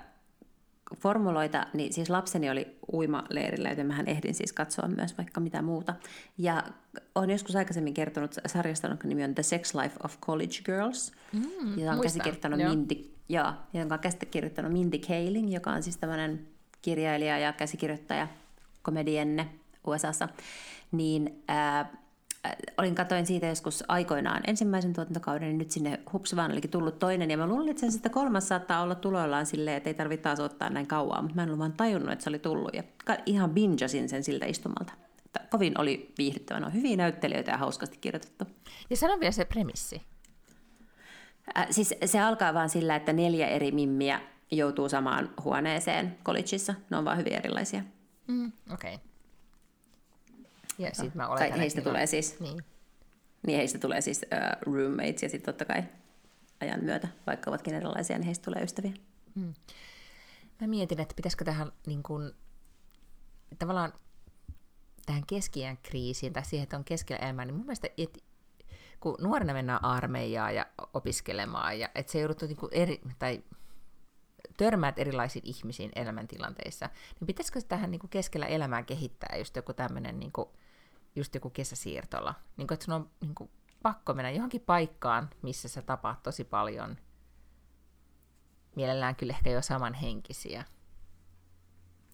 formuloita, niin siis lapseni oli uimaleirillä, joten mähän ehdin siis katsoa myös vaikka mitä muuta. Ja olen joskus aikaisemmin kertonut sarjasta, jonka nimi on The Sex Life of College Girls, mm, jota on käsikirjoittanut Mindy, joo, jonka on käsikirjoittanut Mindy Kaling, joka on siis tämmöinen kirjailija ja käsikirjoittaja, komedienne USAssa. Niin äh, olin katoin siitä joskus aikoinaan ensimmäisen tuotantokauden, niin nyt sinne hups vaan olikin tullut toinen. Ja mä luulin, että sitä kolmas saattaa olla tuloillaan silleen, että ei tarvitse taas ottaa näin kauan, mutta mä en ollut vaan tajunnut, että se oli tullut. Ja ihan binjasin sen siltä istumalta. Että kovin oli viihdyttävä. No, hyviä näyttelijöitä ja hauskasti kirjoitettu. Ja sano vielä se premissi. Äh, siis se alkaa vaan sillä, että neljä eri mimmiä joutuu samaan huoneeseen collegeissa. Ne on vaan hyvin erilaisia. Mm, Okei. Okay. Ja sit mä oletan, heistä tulee siis, niin. niin heistä tulee siis uh, roommates ja sitten totta kai ajan myötä, vaikka ovatkin erilaisia, niin heistä tulee ystäviä. Mm. Mä mietin, että pitäisikö tähän niin kun, tavallaan tähän keskiään kriisiin tai siihen, että on keskellä elämää, niin mun mielestä, että kun nuorena mennään armeijaan ja opiskelemaan, ja että se joudut niin eri, tai törmäät erilaisiin ihmisiin elämäntilanteissa, niin pitäisikö tähän niin kuin keskellä elämää kehittää just joku tämmöinen niin kuin just joku kesäsiirtola. Niin kuin, että sun on niin kuin, pakko mennä johonkin paikkaan, missä sä tapaat tosi paljon mielellään kyllä ehkä jo samanhenkisiä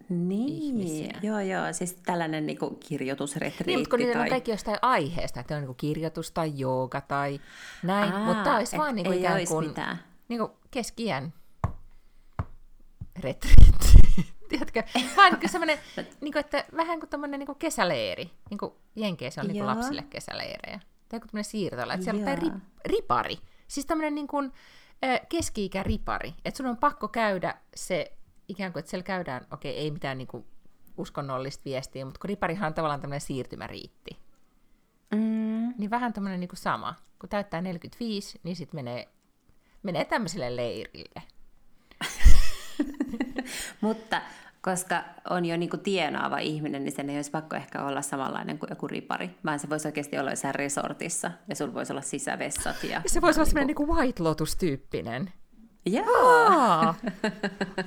niin, ihmisiä. joo joo, siis tällainen niin kuin kirjoitusretriitti. Niin, mutta kun tai... on kaikki jostain aiheesta, että on niin kuin kirjoitus tai jooga tai näin, Aa, mutta tämä olisi vaan niin kuin ikään kuin, niin kuin keskiän retriitti. Tiedätkö? Vaan niin <laughs> semmoinen, niin kuin, että vähän kuin tämmöinen niin kesäleiri. Niin kuin Jenkeissä on niin kuin lapsille kesäleirejä. Tai joku tämmöinen siirtola. Että siellä on rip, ripari. Siis tämmöinen niin kuin, keski-ikä ripari. Että sun on pakko käydä se, ikään kuin, että siellä käydään, okei, ei mitään niin kuin uskonnollista viestiä, mutta kun riparihan on tavallaan tämmöinen siirtymäriitti. Mm. Niin vähän tämmöinen niin kuin sama. Kun täyttää 45, niin sitten menee, menee tämmöiselle leirille. <laughs> Mutta koska on jo niin kuin tienaava ihminen, niin sen ei olisi pakko ehkä olla samanlainen kuin joku ripari, vaan se voisi oikeasti olla jossain resortissa, ja sulla voisi olla sisävessat. Ja, se voisi olla semmoinen niin kuin White Lotus-tyyppinen. Joo!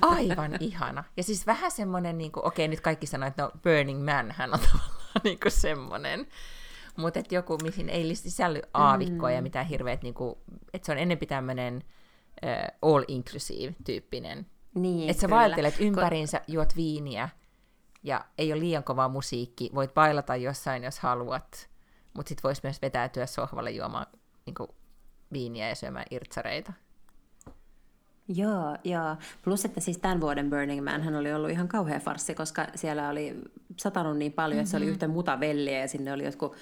<laughs> Aivan ihana. Ja siis vähän semmoinen, niin kuin, okei nyt kaikki sanoo, että no Burning Man hän on <laughs> tavallaan niin kuin semmoinen. Mutta että joku, mihin ei sisälly aavikkoja mm. ja mitään hirveät, niin kuin, että se on ennen tämmöinen uh, all-inclusive tyyppinen niin, Että sä kyllä. vaeltelet ympäriinsä, juot viiniä ja ei ole liian kova musiikki. Voit bailata jossain, jos haluat, mutta sit vois myös vetäytyä sohvalle juomaan niin kuin, viiniä ja syömään irtsareita. Joo, joo. Plus, että siis tämän vuoden Burning Man hän oli ollut ihan kauhea farsi, koska siellä oli satanut niin paljon, mm-hmm. että se oli mm-hmm. yhtä mutavelliä ja sinne oli jotkut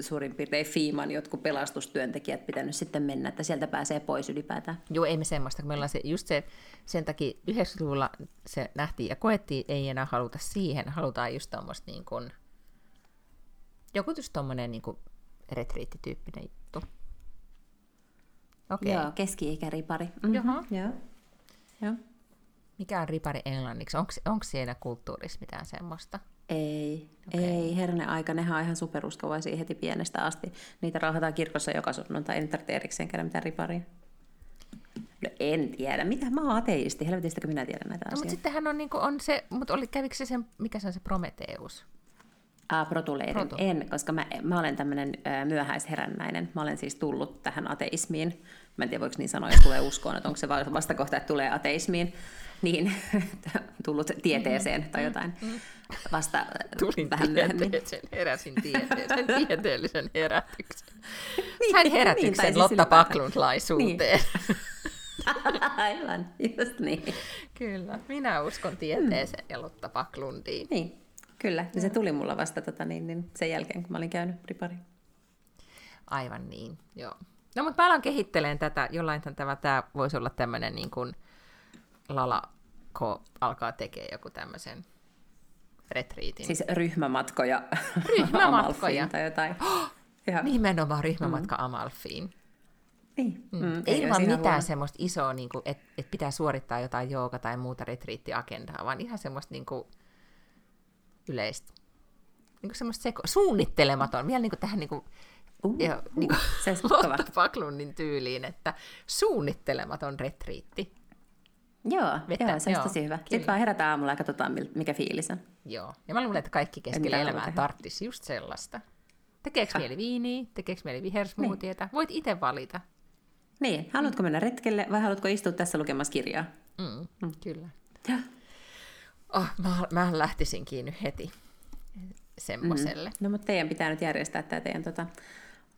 suurin piirtein Fiiman jotkut pelastustyöntekijät pitänyt sitten mennä, että sieltä pääsee pois ylipäätään. Joo, ei me semmoista, kun meillä on se, just se, sen takia 90-luvulla se nähtiin ja koettiin, ei enää haluta siihen, halutaan just tuommoista niin kuin, joku just tuommoinen niin kuin retriittityyppinen juttu. Okay. Joo, keski ripari. Mm-hmm. Joo. Joo. Mikä on ripari englanniksi? Onko siellä kulttuurissa mitään semmoista? Ei, okay. ei. Hernen aika, nehän on ihan superuskovaisia heti pienestä asti. Niitä rauhataan kirkossa joka sunnuntai, en tarvitse erikseen käydä mitään riparia. No en tiedä. Mitä? Mä oon ateisti. Helvetistäkö minä tiedän näitä no, asioita? Mutta sittenhän on, niin kuin, on se, mutta oli, kävikö se sen, mikä se on se Prometeus? Ah, protuleirin. Protu. En, koska mä, mä olen tämmöinen myöhäisherännäinen. Mä olen siis tullut tähän ateismiin. Mä en tiedä, voiko niin sanoa, jos tulee uskoon, että onko se vastakohta, että tulee ateismiin. Niin, tullut tieteeseen tai jotain. Mm, mm vasta Tulin vähän myöhemmin. heräsin tieteeseen, <laughs> tieteellisen herätyksen. niin, Sain herätyksen niin, siis Lotta Paklundlaisuuteen. Niin. <laughs> Aivan, just niin. Kyllä, minä uskon tieteeseen mm. ja Lotta Paklundiin. Niin, kyllä. Ja se tuli mulla vasta tota, niin, niin sen jälkeen, kun mä olin käynyt ripari. Aivan niin, joo. No mutta mä alan kehitteleen tätä, jollain tämä, tämä voisi olla tämmöinen niin kuin Lala, kun alkaa tekemään joku tämmöisen retriitin. Siis ryhmämatkoja, ryhmämatkoja. tai jotain. <gasps> Oh, Nimenomaan ryhmämatka mm. Amalfiin. Niin. Mm. Mm. Ei Ilman mitään huono. semmoista isoa, niin että et pitää suorittaa jotain jooga tai muuta retriittiagendaa, vaan ihan semmoista niin kuin, yleistä. Niin kuin semmoista seko- suunnittelematon, vielä niin kuin tähän niin kuin, uh, ja, uh, niin kuin se <laughs> Lotta Paklundin tyyliin, että suunnittelematon retriitti. Joo, Vettä, joo se on tosi hyvä. Kyllä. Sitten vaan herätään aamulla ja katsotaan, mikä fiilis on. Joo, ja mä luulen, että kaikki keskellä elämää tarttisi just sellaista. Tekeekö ha. mieli viiniä, tekeekö mieli vihersmoothieta, niin. voit itse valita. Niin, haluatko mennä retkelle vai haluatko istua tässä lukemassa kirjaa? Mm, mm. Kyllä. Ja. Oh, mä, mä lähtisinkin nyt heti semmoiselle. Mm. No mutta teidän pitää nyt järjestää tämä teidän tota,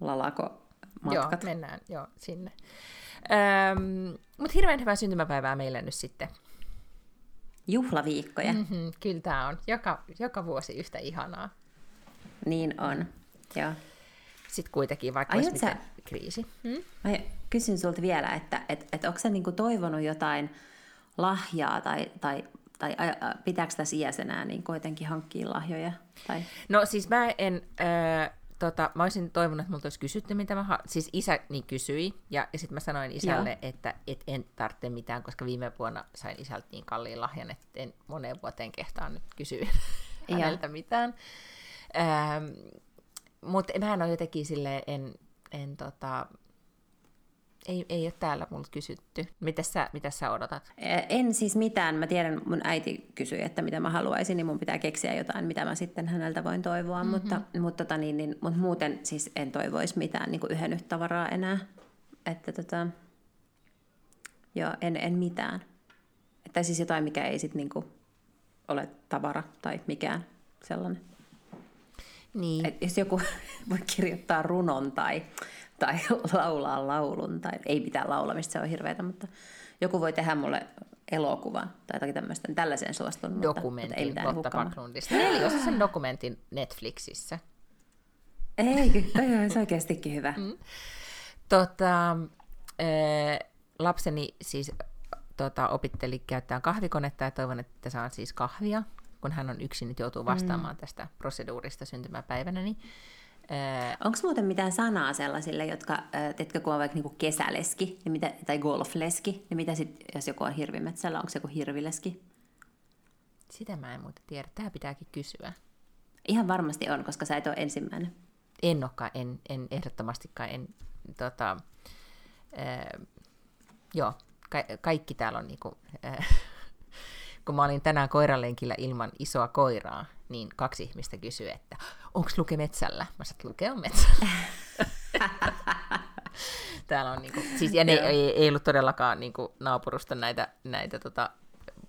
lalako-matkat. Joo, mennään joo, sinne. Öm, mutta hirveän hyvää syntymäpäivää meille nyt sitten. Juhlaviikkoja. Mm-hmm, kyllä tämä on. Joka, joka vuosi yhtä ihanaa. Niin on, joo. Sitten kuitenkin, vaikka Aiot olisi sä... kriisi. Hmm? Mä kysyn sulta vielä, että et, et onko sä niinku toivonut jotain lahjaa tai, tai, tai pitääkö tässä iässä enää niin kuitenkin hankkia lahjoja? Tai... No siis mä en... Äh, tota, mä olisin toivonut, että multa olisi kysytty, mitä mä ha- Siis isä niin kysyi, ja, ja sitten mä sanoin isälle, Joo. että et en tarvitse mitään, koska viime vuonna sain isältä niin kalliin lahjan, että en moneen vuoteen kehtaan nyt kysyä häneltä mitään. Ähm, Mutta mä en ole jotenkin silleen, en, en tota, ei, ei ole täällä multa kysytty. Mitä sä, mitä sä odotat? En siis mitään. Mä tiedän, mun äiti kysyi, että mitä mä haluaisin, niin mun pitää keksiä jotain, mitä mä sitten häneltä voin toivoa. Mm-hmm. Mutta, mutta, tota, niin, niin, mutta muuten siis en toivoisi mitään niin yhtä tavaraa enää. Että tota, joo, en, en mitään. Että siis jotain, mikä ei sitten niin ole tavara tai mikään sellainen. Niin. Et jos joku <laughs> voi kirjoittaa runon tai tai <laughs> laulaa laulun, tai ei mitään laulamista, se on hirveätä, mutta joku voi tehdä mulle elokuvan tai jotakin tämmöistä, niin tällaiseen suostunut. Dokumentin mutta, mutta Lotta Backlundista. Neliosaisen dokumentin Netflixissä. Eikö? Toi olisi oikeastikin hyvä. Mm. Tota, äh, lapseni siis tota, opitteli käyttää kahvikonetta ja toivon, että saan siis kahvia, kun hän on yksin nyt joutuu vastaamaan mm. tästä proseduurista syntymäpäivänä. Niin, äh, Onko muuten mitään sanaa sellaisille, jotka, teetkö kun on vaikka niinku kesäleski niin mitä, tai golfleski, niin mitä sit, jos joku on hirvimetsällä, onko se joku hirvileski? Sitä mä en muuta tiedä. Tämä pitääkin kysyä. Ihan varmasti on, koska sä et ole ensimmäinen. En olekaan, en, en ehdottomastikaan. En, tota, äh, joo, ka- kaikki täällä on niinku, äh, <laughs> kun mä olin tänään koiralenkillä ilman isoa koiraa, niin kaksi ihmistä kysyi, että onko Luke metsällä? Mä sanoin, että Luke on metsällä. <laughs> Täällä on niinku, siis, ja ne ei, ei, ollut todellakaan niinku naapurusta näitä, näitä tota,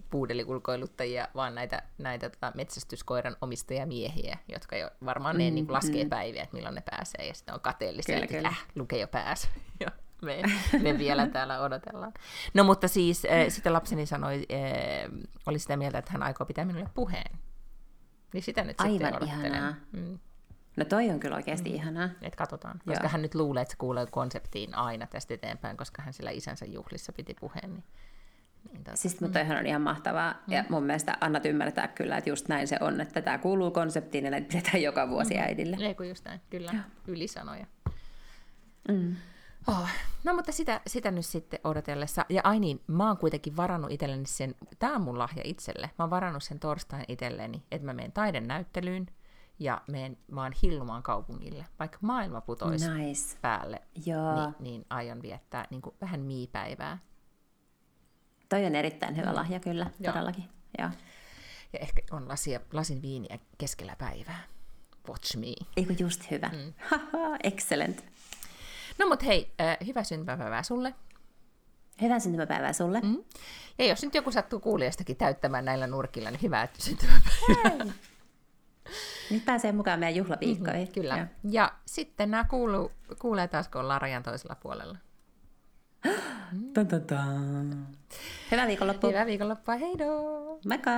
puudelikulkoiluttajia, vaan näitä, näitä tota, metsästyskoiran omistajamiehiä, jotka jo varmaan mm, ne niin laskee mm. päiviä, että milloin ne pääsee, ja sitten on kateellisia, kyllä, että kyllä. Äh, Luke jo pääsi. <laughs> me, <laughs> me vielä täällä odotellaan. No mutta siis äh, sitten lapseni sanoi, äh, oli sitä mieltä, että hän aikoo pitää minulle puheen. Niin sitä nyt Aivan sitten odottelen. Ihanaa. Mm. No toi on kyllä oikeasti mm. ihanaa. Et katsotaan, koska Joo. hän nyt luulee, että se kuulee konseptiin aina tästä eteenpäin, koska hän sillä isänsä juhlissa piti puheen. Niin, niin tota, siis mutta toihan on ihan mahtavaa. Mm. Ja mun mielestä annat ymmärtää kyllä, että just näin se on, että tämä kuuluu konseptiin ja näitä pidetään joka vuosi mm. äidille. Ei kun just näin, kyllä, Joo. ylisanoja. Mm. Oh, no mutta sitä, sitä nyt sitten odotellessa. Ja ai niin, mä oon kuitenkin varannut itselleni sen, tää on mun lahja itselle, mä oon varannut sen torstain itselleni, että mä menen taidenäyttelyyn ja menen vaan Hillumaan kaupungille. Vaikka maailma putoisi nice. päälle, Joo. Niin, niin aion viettää niin kuin vähän miipäivää. Toi on erittäin hyvä mm. lahja kyllä, Joo. todellakin. Joo. Ja ehkä on lasia, lasin viiniä keskellä päivää. Watch me. Eikö just hyvä. Mm. <laughs> Excellent. No mut hei, äh, hyvää syntymäpäivää sulle. Hyvää syntymäpäivää sulle. Mm. Ja jos nyt joku sattuu kuulijastakin täyttämään näillä nurkilla, niin hyvää syntymäpäivää. Nyt pääsee mukaan meidän juhlaviikkoihin. Mm-hmm, kyllä. Ja, ja sitten nämä kuuluu, kuulee taas, kun ollaan rajan toisella puolella. <gasps> Hyvää viikonloppua. Hyvää viikonloppua, heidoo! Moikka!